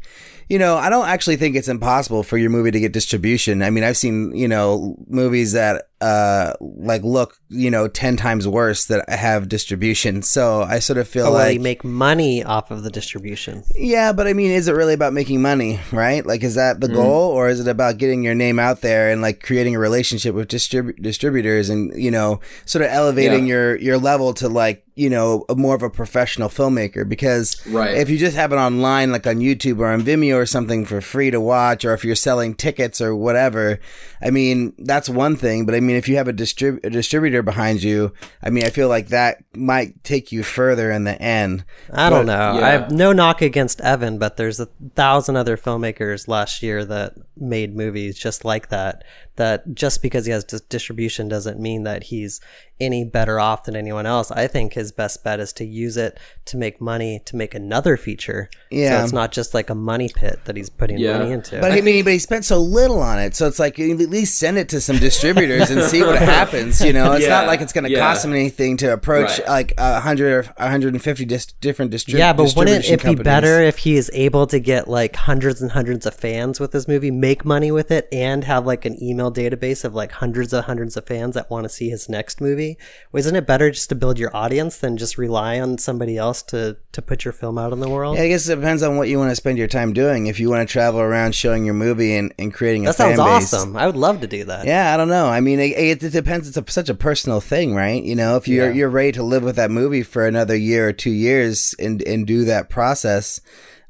you know, I don't actually think it's impossible for your movie to get distribution. I mean, I've seen, you know, movies that, uh, like look, you know, 10 times worse that have distribution. So I sort of feel Or will like, you make money off of the distribution? yeah, but I mean, is it really about making money, right? Like, is that the goal, or is it about getting your name out there and like creating a relationship with distrib- distributors and you know, sort of elevating Yeah. your your level to like you know a more of a professional filmmaker? Because Right. if you just have it online, like on YouTube or on Vimeo or something for free to watch, or if you're selling tickets or whatever, I mean, that's one thing. But I mean, if you have a, distrib- a distributor behind you, I mean, I feel like that might take you further in the end. I don't know. yeah. I have no knock against Evan, but there's a thousand other filmmakers last year that made movies just like that that just because he has dis- distribution doesn't mean that he's any better off than anyone else. I think his best bet is to use it to make money to make another feature. Yeah. So it's not just like a money pit that he's putting Yeah. money into. But I mean, but he spent so little on it, so it's like you at least send it to some distributors and see what happens. You know, it's Yeah, not like it's going to yeah. cost him anything to approach Right. like a hundred or hundred and fifty dis- different distributors. yeah, but wouldn't distribution it be better if he is able to get like hundreds and hundreds of fans with his movie, make money with it, and have like an email database of like hundreds of hundreds of fans that want to see his next movie? Isn't it better just to build your audience than just rely on somebody else to to put your film out in the world? Yeah, I guess it depends on what you want to spend your time doing. If you want to travel around showing your movie and, and creating a that sounds fan base, awesome. I would love to do that. Yeah, I don't know. I mean, it, it, it depends. It's a, such a personal thing, right? You know, if you're Yeah. you're ready to live with that movie for another year or two years and and do that process,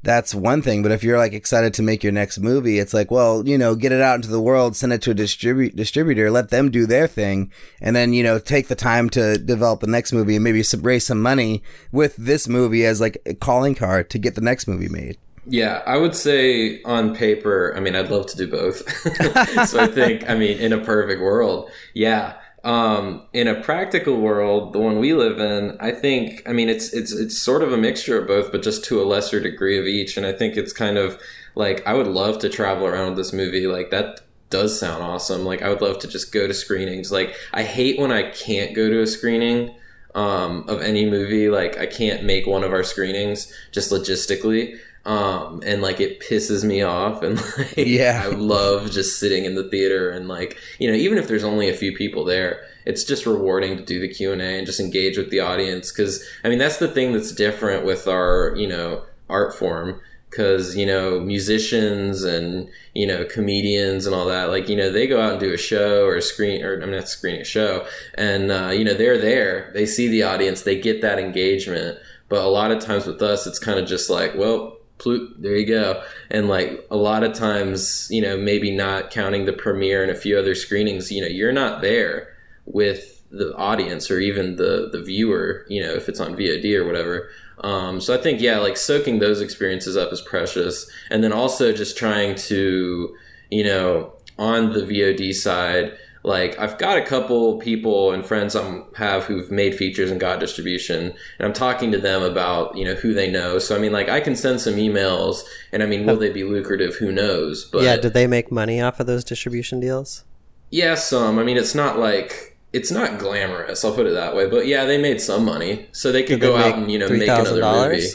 that's one thing. But if you're like excited to make your next movie, it's like, well, you know, get it out into the world, send it to a distribu- distributor, let them do their thing, and then you know, take the time to develop the next movie and maybe some, raise some money with this movie as like a calling card to get the next movie made. Yeah, I would say on paper, I mean, I'd love to do both. so I think, I mean, in a perfect world, yeah. Um, in a practical world, the one we live in, I think, I mean, it's, it's, it's sort of a mixture of both, but just to a lesser degree of each. And I think it's kind of like, I would love to travel around with this movie. Like that does sound awesome. Like I would love to just go to screenings. Like I hate when I can't go to a screening um, of any movie. Like I can't make one of our screenings just logistically. Um, and like it pisses me off and like Yeah. I love just sitting in the theater and like you know even if there's only a few people there it's just rewarding to do the Q&A and just engage with the audience cuz I mean that's the thing that's different with our you know art form because you know musicians and you know comedians and all that like you know they go out and do a show or a screen or i'm not screening a show and uh, you know they're there they see the audience they get that engagement but a lot of times with us it's kind of just like well ploop, there you go. And like a lot of times you know maybe not counting the premiere and a few other screenings you know you're not there with the audience or even the the viewer you know if it's on vod or whatever. Um, so i think yeah like soaking those experiences up is precious. And then also just trying to you know on the vod side like i've got a couple people and friends i have who've made features and got distribution and i'm talking to them about you know who they know so i mean like i can send some emails and i mean will they be lucrative who knows but yeah, did they make money off of those distribution deals? yeah, some. I mean, it's not like it's not glamorous. I'll put it that way. But yeah, they made some money, so they could Did they go out and you know make another movie.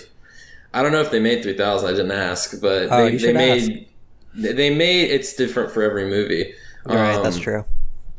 I don't know if they made three thousand. I didn't ask, but Oh, they, they made. They they made it's different for every movie. Right, that's Um, true.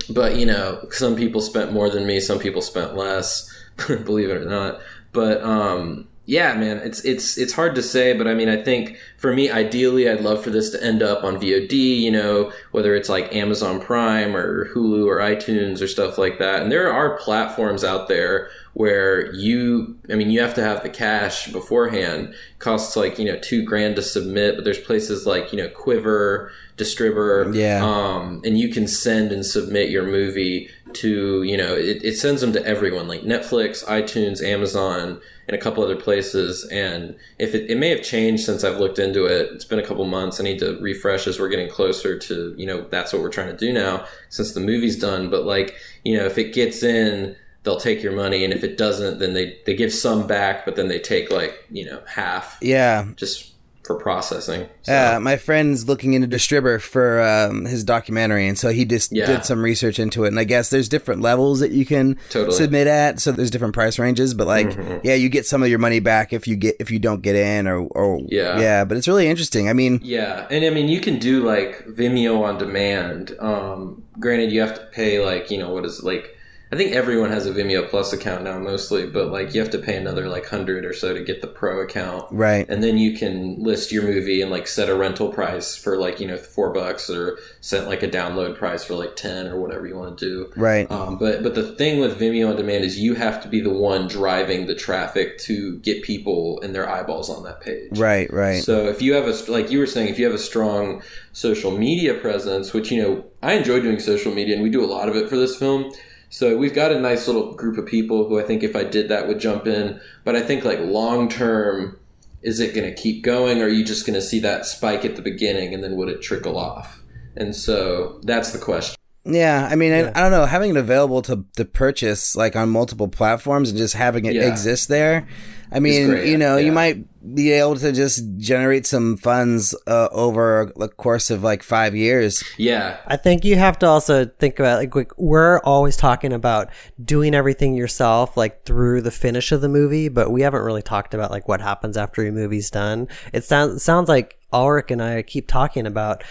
But you know some people spent more than me some people spent less believe it or not. But um yeah man it's it's it's hard to say but i mean i think for me ideally i'd love for this to end up on vod you know whether it's like amazon prime or hulu or itunes or stuff like that. And there are platforms out there where you i mean you have to have the cash beforehand. Costs like you know two grand to submit but there's places like you know quiver distributor Yeah. um, and you can send and submit your movie to you know it, it sends them to everyone like netflix itunes amazon and a couple other places. And if it, it may have changed since i've looked into it. It's been a couple months. I need to refresh as we're getting closer to you know that's what we're trying to do now since the movie's done. But like you know if it gets in they'll take your money. And if it doesn't then they they give some back but then they take like you know half Yeah, just for processing so. Uh, my friend's looking into distributor for um, his documentary, and so he just Yeah. did some research into it. And I guess there's different levels that you can Totally. submit at, so there's different price ranges. But like, Mm-hmm. yeah, you get some of your money back if you get if you don't get in, or or Yeah. yeah. But it's really interesting. I mean, Yeah, and I mean you can do like Vimeo on demand. Um, granted, you have to pay like you know what is it, like I think everyone has a Vimeo Plus account now mostly, but like you have to pay another like hundred or so to get the Pro account, right? and then you can list your movie and like set a rental price for like you know four bucks or set like a download price for like ten or whatever you want to do. Right. Um, but but the thing with Vimeo on demand is you have to be the one driving the traffic to get people and their eyeballs on that page. Right. Right. So if you have a like you were saying, if you have a strong social media presence, which you know I enjoy doing social media, and we do a lot of it for this film. So we've got a nice little group of people who I think if I did that would jump in. But I think like long term, is it going to keep going, or are you just going to see that spike at the beginning, and then would it trickle off? And so that's the question. Yeah, I mean, I, I don't know, having it available to to purchase like on multiple platforms and just having it Yeah. exist there. I mean, great, you know, yeah. you might be able to just generate some funds uh, over the course of like five years. Yeah, I think you have to also think about like like, we're always talking about doing everything yourself like through the finish of the movie, but we haven't really talked about like what happens after your movie's done. It sounds sounds like Alrik and I keep talking about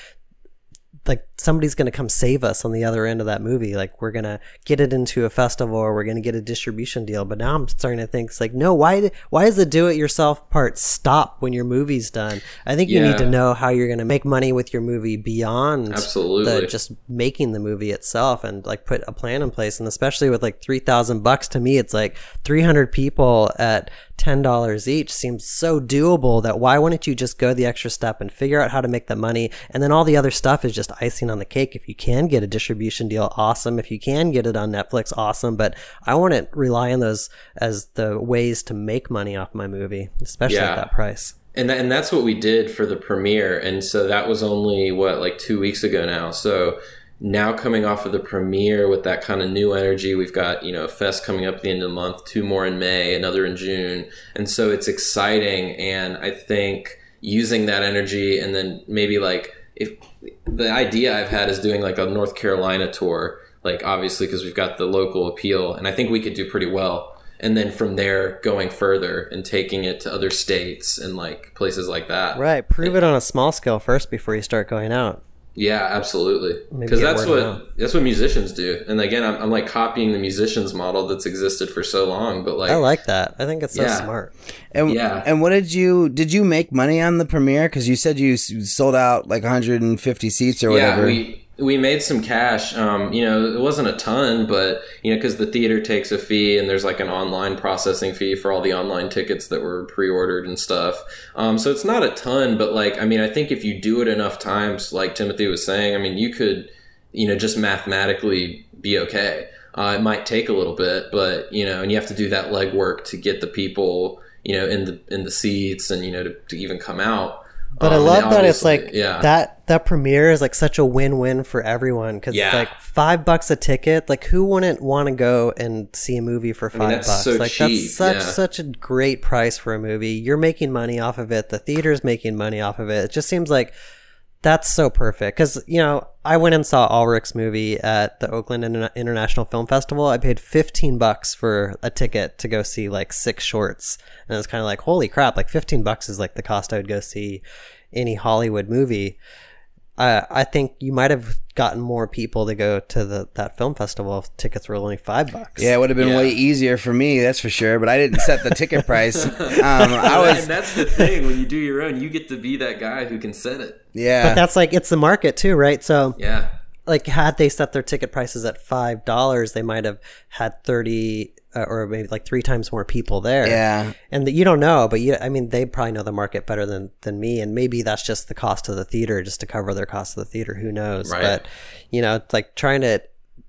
like somebody's going to come save us on the other end of that movie. Like we're going to get it into a festival or we're going to get a distribution deal. But now I'm starting to think it's like, no, why, why does the do it yourself part stop when your movie's done? I think you need to know how you're going to make money with your movie beyond Absolutely. the just making the movie itself and like put a plan in place. And especially with like 3000 bucks to me, it's like 300 people at $10 each seems so doable that why wouldn't you just go the extra step and figure out how to make the money? And then all the other stuff is just icing on the cake. If you can get a distribution deal, awesome. If you can get it on Netflix, awesome. But I wouldn't rely on those as the ways to make money off my movie, especially Yeah. at that price. and that, and that's what we did for the premiere and so that was only what like two weeks ago now so now coming off of the premiere with that kind of new energy we've got you know a fest coming up at the end of the month two more in may another in june and so it's exciting and i think using that energy and then maybe like if the idea i've had is doing like a north carolina tour like obviously because we've got the local appeal and i think we could do pretty well and then from there going further and taking it to other states and like places like that Right. Prove it on a small scale first before you start going out. Yeah absolutely because that's what of that's what musicians do and again I'm, I'm like copying the musicians model that's existed for so long but like I like that. I think it's so Yeah. smart. And Yeah. and what did you did you make money on the premiere? Because you said you sold out like 150 seats or yeah whatever. we we made some cash um, you know it wasn't a ton but you know because the theater takes a fee and there's like an online processing fee for all the online tickets that were pre-ordered and stuff. Um, so it's not a ton but like i mean i think if you do it enough times like timothy was saying i mean you could you know just mathematically be okay. Uh, it might take a little bit but you know and you have to do that legwork to get the people you know in the in the seats and you know to, to even come out But I Um, and love that it's like yeah that that premiere is like such a win-win for everyone because Yeah. it's like five bucks a ticket. Like who wouldn't want to go and see a movie for five that's bucks? so like cheap, that's such yeah. such a great price for a movie. You're making money off of it. The theater's making money off of it. It just seems like that's so perfect because you know I went and saw Alrik's movie at the Oakland Interna- International Film Festival. I paid fifteen bucks for a ticket to go see like six shorts, and it was kind of like holy crap! Like fifteen bucks is like the cost I would go see any Hollywood movie. I I think you might have gotten more people to go to the that film festival if tickets were only five bucks. yeah, it would have been Yeah. way easier for me, that's for sure. But I didn't set the ticket price. Um, I was, and that's the thing when you do your own you get to be that guy who can set it yeah. But that's like it's the market too, right? So yeah like had they set their ticket prices at five dollars, they might have had thirty uh, or maybe like three times more people there. Yeah. and that you don't know, but you, I mean, they probably know the market better than than me, and maybe that's just the cost of the theater, just to cover their cost of the theater. Who knows? Right. But you know, it's like trying to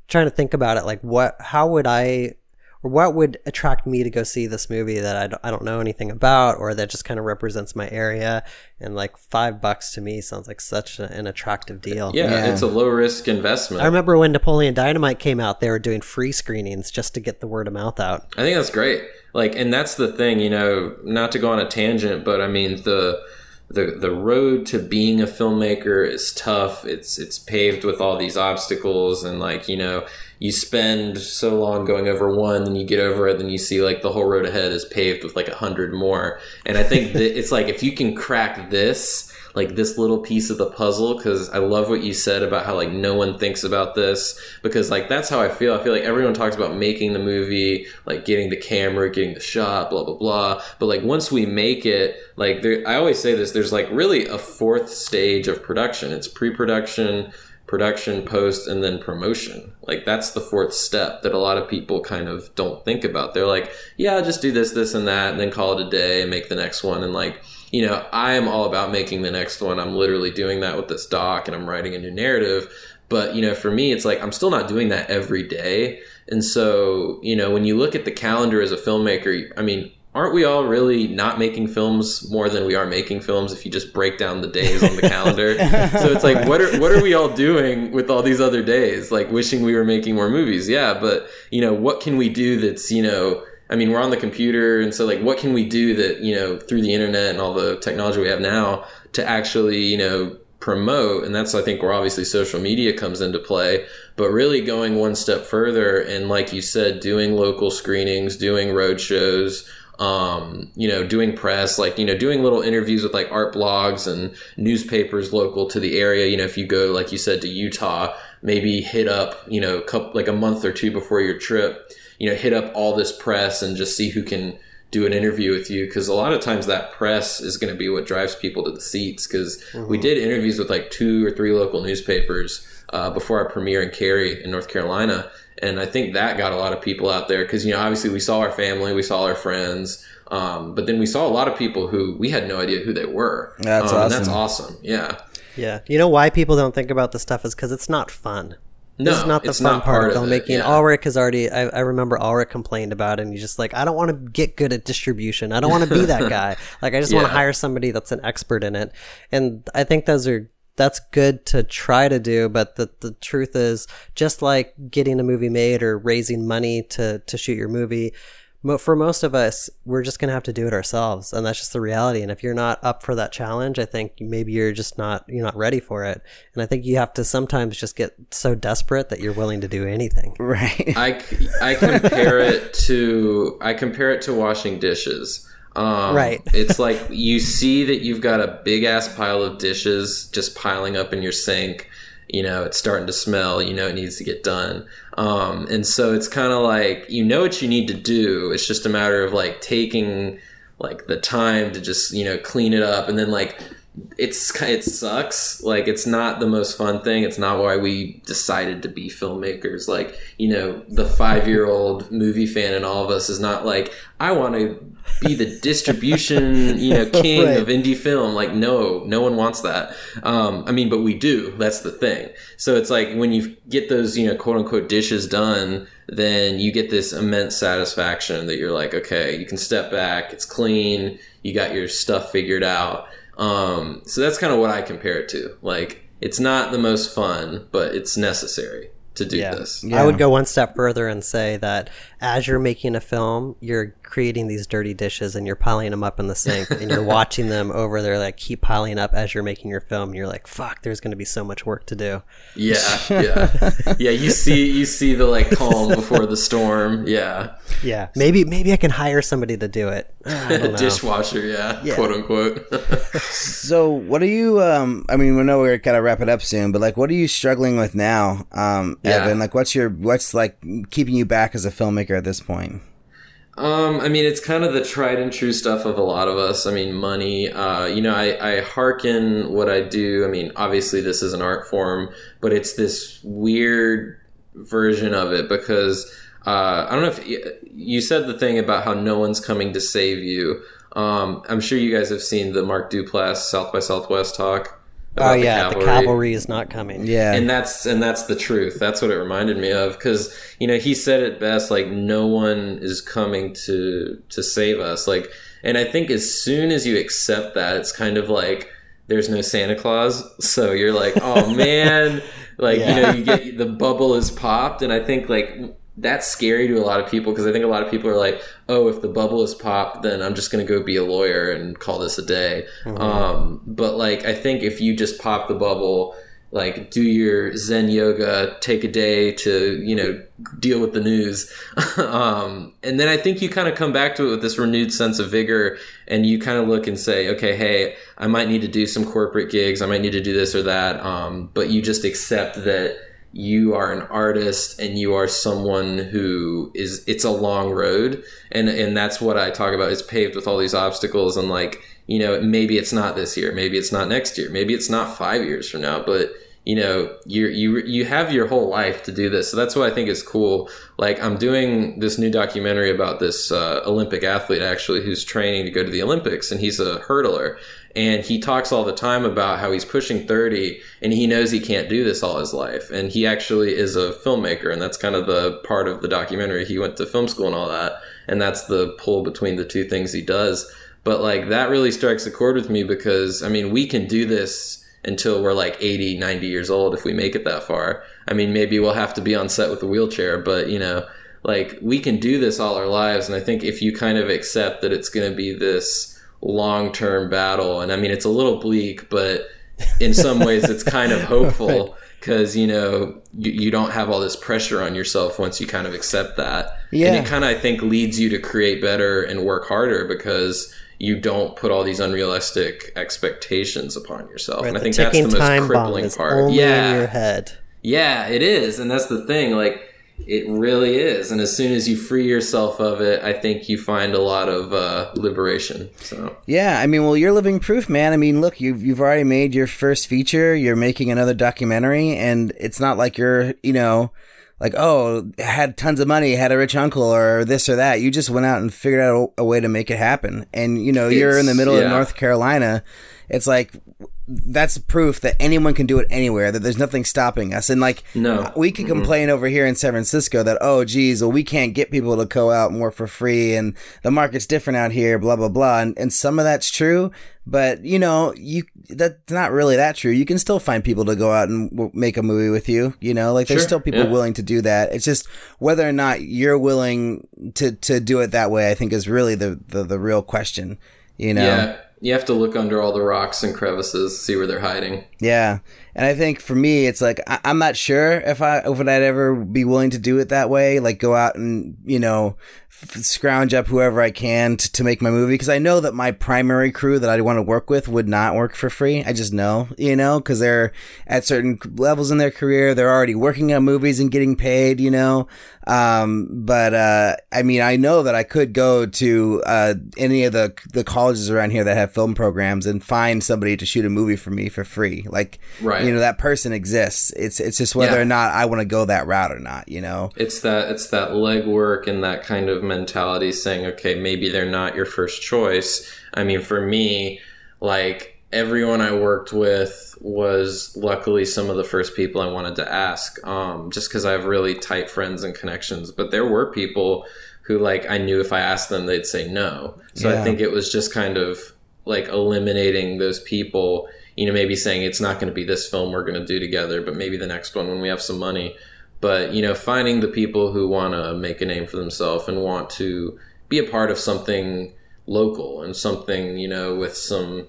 trying to think about it, like what, how would I. Or what would attract me to go see this movie that I don't, I don't know anything about, or that just kind of represents my area? And like five bucks to me sounds like such a, an attractive deal. yeah, Yeah. it's a low risk investment I remember when Napoleon Dynamite came out, they were doing free screenings just to get the word of mouth out. I think that's great. Like, and that's the thing, you know, not to go on a tangent, but I mean the the the road to being a filmmaker is tough. It's it's paved with all these obstacles, and like you know, you spend so long going over one, then you get over it, then you see like the whole road ahead is paved with like a hundred more. And I think that it's like if you can crack this. Like this little piece of the puzzle, because I love what you said about how like no one thinks about this, because like that's how I feel. I feel like everyone talks about making the movie, like getting the camera, getting the shot, blah blah blah. But like once we make it, like there, I always say this: there's like really a fourth stage of production. It's pre-production, production, post, and then promotion. Like that's the fourth step that a lot of people kind of don't think about. They're like, yeah, just do this, this, and that, and then call it a day and make the next one. And like, you know, I am all about making the next one. I'm literally doing that with this doc, and I'm writing a new narrative. But you know, for me, it's like I'm still not doing that every day. And so, you know, when you look at the calendar as a filmmaker, I mean, aren't we all really not making films more than we are making films if you just break down the days on the calendar? so it's like, what are what are we all doing with all these other days? Like wishing we were making more movies, yeah, but you know, what can we do that's you know I mean, we're on the computer, and so like, what can we do that you know through the internet and all the technology we have now to actually you know promote? And that's I think where obviously social media comes into play, but really going one step further and like you said, doing local screenings, doing road shows. Um, you know, doing press, like, you know, doing little interviews with like art blogs and newspapers local to the area. You know, if you go, like you said, to Utah, maybe hit up, you know, couple, like a month or two before your trip you know, hit up all this press and just see who can do an interview with you. Because a lot of times that press is going to be what drives people to the seats. Because mm-hmm. we did interviews with like two or three local newspapers uh, before our premiere in Cary in North Carolina. And I think that got a lot of people out there because you know obviously we saw our family we saw our friends um, but then we saw a lot of people who we had no idea who they were. That's um, awesome that's awesome. yeah. Yeah. You know why people don't think about this stuff is because it's not fun no, this is not the fun part, part, of filmmaking. Yeah. Alrik has already. I, I, remember Alrik complained about it, and he's just like, I don't want to get good at distribution. I don't want to be that guy. Like, I just yeah. want to hire somebody that's an expert in it. And I think those are that's good to try to do. But the the truth is, just like getting a movie made or raising money to to shoot your movie, for most of us, we're just going to have to do it ourselves, and that's just the reality. And if you're not up for that challenge, I think maybe you're just not you're not ready for it. And I think you have to sometimes just get so desperate that you're willing to do anything. Right. I, I compare it to I compare it to washing dishes. Um, right. it's like you see that you've got a big ass pile of dishes just piling up in your sink. You know, it's starting to smell. You know, it needs to get done um, and so it's kind of like you know what you need to do. It's just a matter of like taking like the time to just you know clean it up, and then like it's it sucks. Like it's not the most fun thing. It's not why we decided to be filmmakers. Like you know, the five year old movie fan in all of us is not like I want to be the distribution, you know, king right. of indie film. Like, no, no one wants that. Um, I mean, but we do. That's the thing. So it's like when you get those, you know, quote unquote dishes done, then you get this immense satisfaction that you're like, okay, you can step back. It's clean. You got your stuff figured out. Um, so that's kind of what I compare it to. Like, it's not the most fun, but it's necessary to do yeah. this. Yeah. I would go one step further and say that as you're making a film, you're creating these dirty dishes and you're piling them up in the sink and you're watching them over there like keep piling up as you're making your film. And you're like, fuck, there's going to be so much work to do. Yeah, yeah, yeah. You see, you see the like calm before the storm. Yeah, yeah. Maybe, maybe I can hire somebody to do it. A dishwasher, yeah, yeah, quote unquote. so, what are you? Um, I mean, we know we're kind of wrap it up soon, but like, what are you struggling with now, um, yeah. Evan? Like, what's your what's like keeping you back as a filmmaker at this point? Um, I mean, it's kind of the tried and true stuff of a lot of us. I mean, money. Uh, you know, I, I hearken what I do. I mean, obviously, this is an art form, but it's this weird version of it because uh, I don't know if you, you said the thing about how no one's coming to save you. Um, I'm sure you guys have seen the Mark Duplass South by Southwest talk oh yeah, the cavalry. the cavalry. is not coming. Yeah, and that's and that's the truth. That's what it reminded me of because you know he said it best. Like no one is coming to to save us. Like, and I think as soon as you accept that, it's kind of like there's no Santa Claus. So you're like, oh man, like yeah. you know, you get the bubble is popped, and I think like that's scary to a lot of people because I think a lot of people are like, oh, if the bubble is popped, then I'm just going to go be a lawyer and call this a day. Mm-hmm. Um, but like, I think if you just pop the bubble, like do your Zen yoga, take a day to, you know, deal with the news. um, and then I think you kind of come back to it with this renewed sense of vigor and you kind of look and say, okay, hey, I might need to do some corporate gigs. I might need to do this or that. Um, but you just accept that you are an artist and you are someone who is it's a long road. And and that's what I talk about is paved with all these obstacles and like you know maybe it's not this year maybe it's not next year maybe it's not 5 years from now but you know you you you have your whole life to do this. So that's what i think is cool. Like i'm doing this new documentary about this uh, olympic athlete actually who's training to go to the olympics and he's a hurdler. And he talks all the time about how he's pushing 30 and he knows he can't do this all his life. And he actually is a filmmaker and that's kind of the part of the documentary. He went to film school and all that and that's the pull between the two things he does. But like that really strikes a chord with me because I mean, we can do this until we're like 80, 90 years old if we make it that far. I mean, maybe we'll have to be on set with a wheelchair, but you know, like we can do this all our lives. And I think if you kind of accept that it's going to be this long term battle, and I mean, it's a little bleak, but in some ways it's kind of hopeful because you know you, you, don't have all this pressure on yourself once you kind of accept that yeah. and it kind of i think leads you to create better and work harder because you don't put all these unrealistic expectations upon yourself. Right, and i think that's the most crippling part. yeah in your head. Yeah it is. And that's the thing like it really is. And as soon as you free yourself of it i think you find a lot of uh, liberation so. Yeah i mean well you're living proof man. I mean look you've, you've already made your first feature. You're making another documentary. And it's not like you're you know like oh had tons of money had a rich uncle or this or that. You just went out and figured out a, a way to make it happen. And you know it's, you're in the middle yeah. of north carolina. It's like that's proof that anyone can do it anywhere that there's nothing stopping us. And like no. we can mm-hmm. complain over here in san francisco that oh geez well we can't get people to go out and work for free and the market's different out here blah blah blah. And, and some of that's true but you know you that's not really that true. You can still find people to go out and w- make a movie with you you know? Like there's sure. still people yeah. willing to do that. It's just whether or not you're willing to to do it that way i think is really the the, the real question you know? Yeah you have to look under all the rocks and crevices, see where they're hiding. Yeah, and I think for me, it's like I- am not sure if I if I'd ever be willing to do it that way, like go out and you know scrounge up whoever I can to, to make my movie because I know that my primary crew that I want to work with would not work for free. I just know, you know, because they're at certain levels in their career, they're already working on movies and getting paid, you know. Um, but uh, I mean, I know that I could go to uh, any of the the colleges around here that have film programs and find somebody to shoot a movie for me for free. Like, right. you know, that person exists. It's it's just whether yeah. or not I want to go that route or not. You know, it's that it's that legwork and that kind of mentality saying, okay, maybe they're not your first choice. I mean, for me, like everyone I worked with was luckily some of the first people I wanted to ask, um, just because I have really tight friends and connections. But there were people who, like, I knew if I asked them, they'd say no. So yeah. I think it was just kind of like eliminating those people, you know, maybe saying it's not going to be this film we're going to do together, but maybe the next one when we have some money. But, you know, finding the people who want to make a name for themselves and want to be a part of something local and something, you know, with some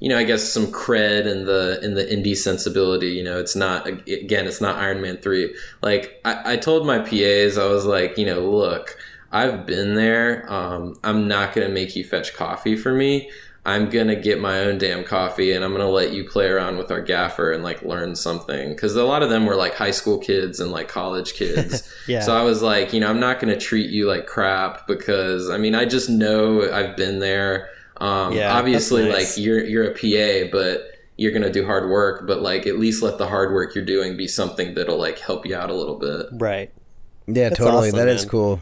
you know, I guess some cred in the in the indie sensibility. You know, it's not again, it's not Iron Man three. Like I, I told my PAs, I was like, you know, look, I've been there. Um, I'm not gonna make you fetch coffee for me. I'm gonna get my own damn coffee and I'm gonna let you play around with our gaffer and like learn something. Cause a lot of them were like high school kids and like college kids. yeah. So I was like, you know, I'm not gonna treat you like crap because I mean, I just know I've been there. Um, yeah, obviously, nice. like you're you're a PA, but you're gonna do hard work. But like, at least let the hard work you're doing be something that'll like help you out a little bit. Right. Yeah, That's totally. Awesome, that man. is cool.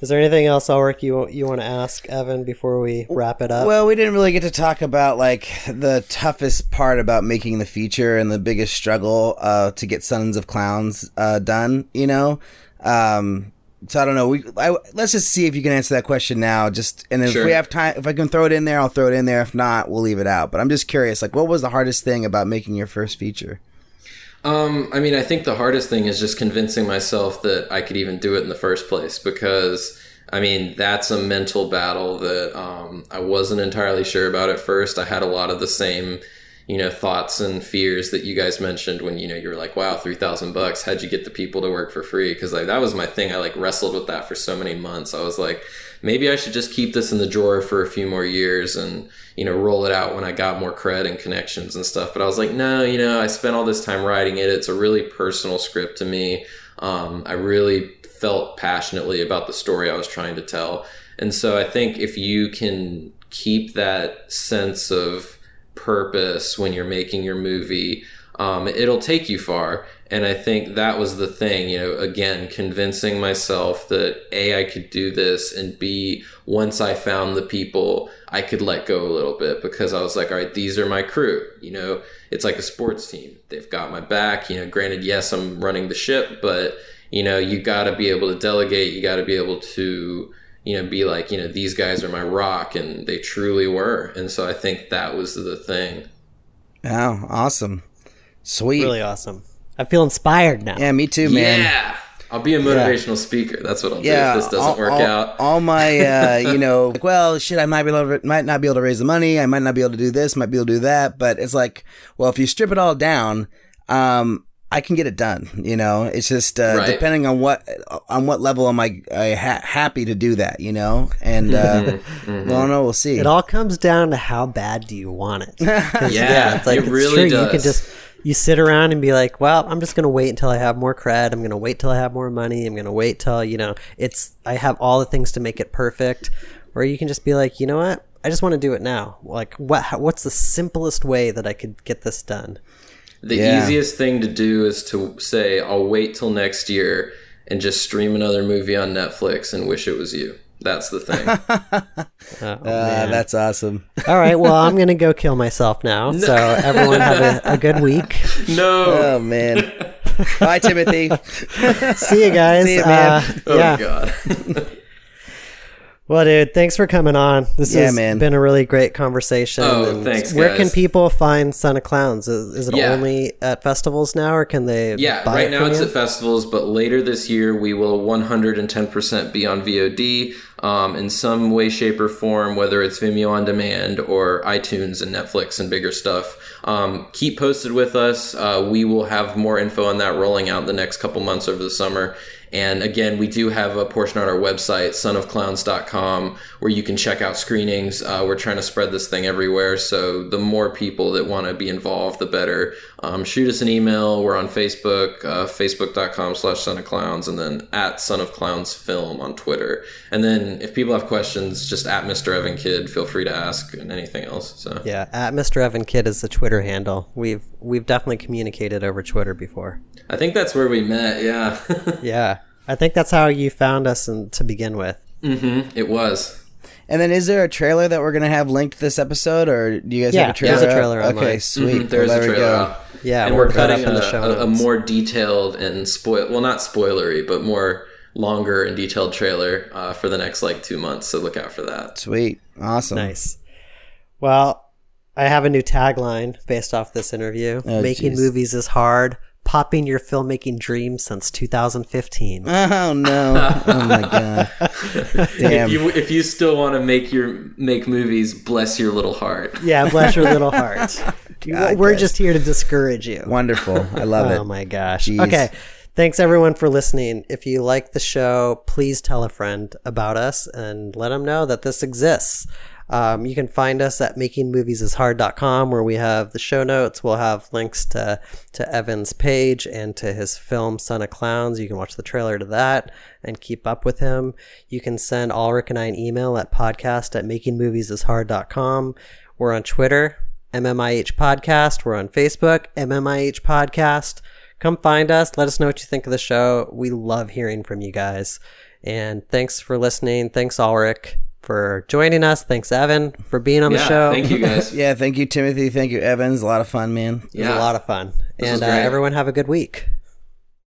Is there anything else, Alrik, you you want to ask Evan before we wrap it up? Well, we didn't really get to talk about like the toughest part about making the feature and the biggest struggle uh, to get Sons of Clowns uh, done. You know, um, so I don't know. We I, let's just see if you can answer that question now. Just and if sure. we have time, if I can throw it in there, I'll throw it in there. If not, we'll leave it out. But I'm just curious, like, what was the hardest thing about making your first feature? Um, I mean, I think the hardest thing is just convincing myself that I could even do it in the first place because. I mean, that's a mental battle that um, I wasn't entirely sure about at first. I had a lot of the same you know thoughts and fears that you guys mentioned when you know you were like wow 3000 bucks how'd you get the people to work for free because like that was my thing i like wrestled with that for so many months i was like maybe i should just keep this in the drawer for a few more years and you know roll it out when i got more cred and connections and stuff. But i was like no you know i spent all this time writing it. It's a really personal script to me. Um, i really felt passionately about the story i was trying to tell. And so i think if you can keep that sense of purpose when you're making your movie, um, it'll take you far. And I think that was the thing, you know, again, convincing myself that A, I could do this, and B, once I found the people, I could let go a little bit because I was like, all right, these are my crew. You know, it's like a sports team. They've got my back. You know, granted, yes, I'm running the ship, but, you know, you got to be able to delegate. You got to be able to, you know, be like, you know, these guys are my rock, and they truly were. And so I think that was the thing. Oh, awesome. Sweet. Really awesome. I feel inspired now. Yeah, me too, man. Yeah. I'll be a motivational speaker. That's what I'll Yeah, do if this doesn't all, work all- out. All my, uh, you know, like, well, shit, I might be able to, might not be able to raise the money. I might not be able to do this, might be able to do that. But it's like, well, if you strip it all down, um, I can get it done. You know, it's just uh, Right. depending on what on what level am I, I ha- happy to do that. You know, and uh, Mm-hmm. well, no, we'll see. It all comes down to how bad do you want it? Yeah, it's like it it's really true, You does. can just you sit around and be like, well, I'm just gonna wait until I have more cred. I'm gonna wait till I have more money. I'm gonna wait till you know it's I have all the things to make it perfect. Or you can just be like, you know what? I just want to do it now. Like, what? how- What's the simplest way that I could get this done? The Yeah. easiest thing to do is to say, I'll wait till next year and just stream another movie on Netflix and wish it was you. That's the thing. Oh, uh, that's awesome. All right. Well, I'm gonna go kill myself now. So everyone have a, a good week. no. Oh man. Bye, Timothy. See you guys. See you, man. Uh, oh, yeah. God. Well, dude, thanks for coming on. This Yeah, has man. been a really great conversation. Oh, and thanks, Where guys. can people find Son of Clowns? Is, is it Yeah. only at festivals now, or can they? Yeah, buy right it now from it's you? at festivals, but later this year we will 110% be on VOD um, in some way, shape, or form, whether it's Vimeo on demand or iTunes and Netflix and bigger stuff. Um, keep posted with us. Uh, we will have more info on that rolling out the next couple months over the summer. And again, we do have a portion on our website, sonofclowns.com, where you can check out screenings. Uh, we're trying to spread this thing everywhere. So the more people that want to be involved, the better. Um, shoot us an email. We're on Facebook, uh, facebook.com slash son of clowns, and then at son of clowns film on Twitter. And then if people have questions, just at Mr. Evan Kidd, feel free to ask and anything else. So Yeah, at Mr. Evan Kidd is the Twitter handle. We've we've definitely communicated over Twitter before. I think that's where we met. Yeah. Yeah, I think that's how you found us in, to begin with. Mm-hmm. It was. And then, is there a trailer that we're gonna have linked this episode, or do you guys Yeah, have a trailer? there's a trailer Okay, online. sweet. Mhm, There's well, a there we trailer go. out. Yeah, and we'll we're put it up cutting in a, the show a, a more detailed and spoil well not spoilery but more longer and detailed trailer uh, for the next like two months so look out for that Sweet, awesome. Nice. Well, I have a new tagline based off this interview. Oh, Making jeez. movies is hard. Popping your filmmaking dreams since 2015. Oh no! Oh my god! Damn. if you if you still want to make your make movies bless your little heart Yeah, bless your little heart. God, We're guys. just here to discourage you. Wonderful. I love it. Oh my gosh. Jeez. Okay. Thanks everyone for listening. If you like the show, please tell a friend about us and let them know that this exists. Um, you can find us at makingmoviesishard.com where we have the show notes. We'll have links to, to Evan's page and to his film Son of Clowns. You can watch the trailer to that and keep up with him. You can send Alrik and I an email at podcast at makingmoviesishard.com. We're on Twitter, MMIH Podcast. We're on Facebook, MMIH Podcast. Come find us. Let us know what you think of the show. We love hearing from you guys. And thanks for listening. Thanks, Alrik, for joining us. Thanks, Evan, for being on the show. thank you guys Yeah, thank you, Timothy. Thank you, Evans. A lot of fun, man. It was Yeah. a lot of fun. This and uh, everyone have a good week.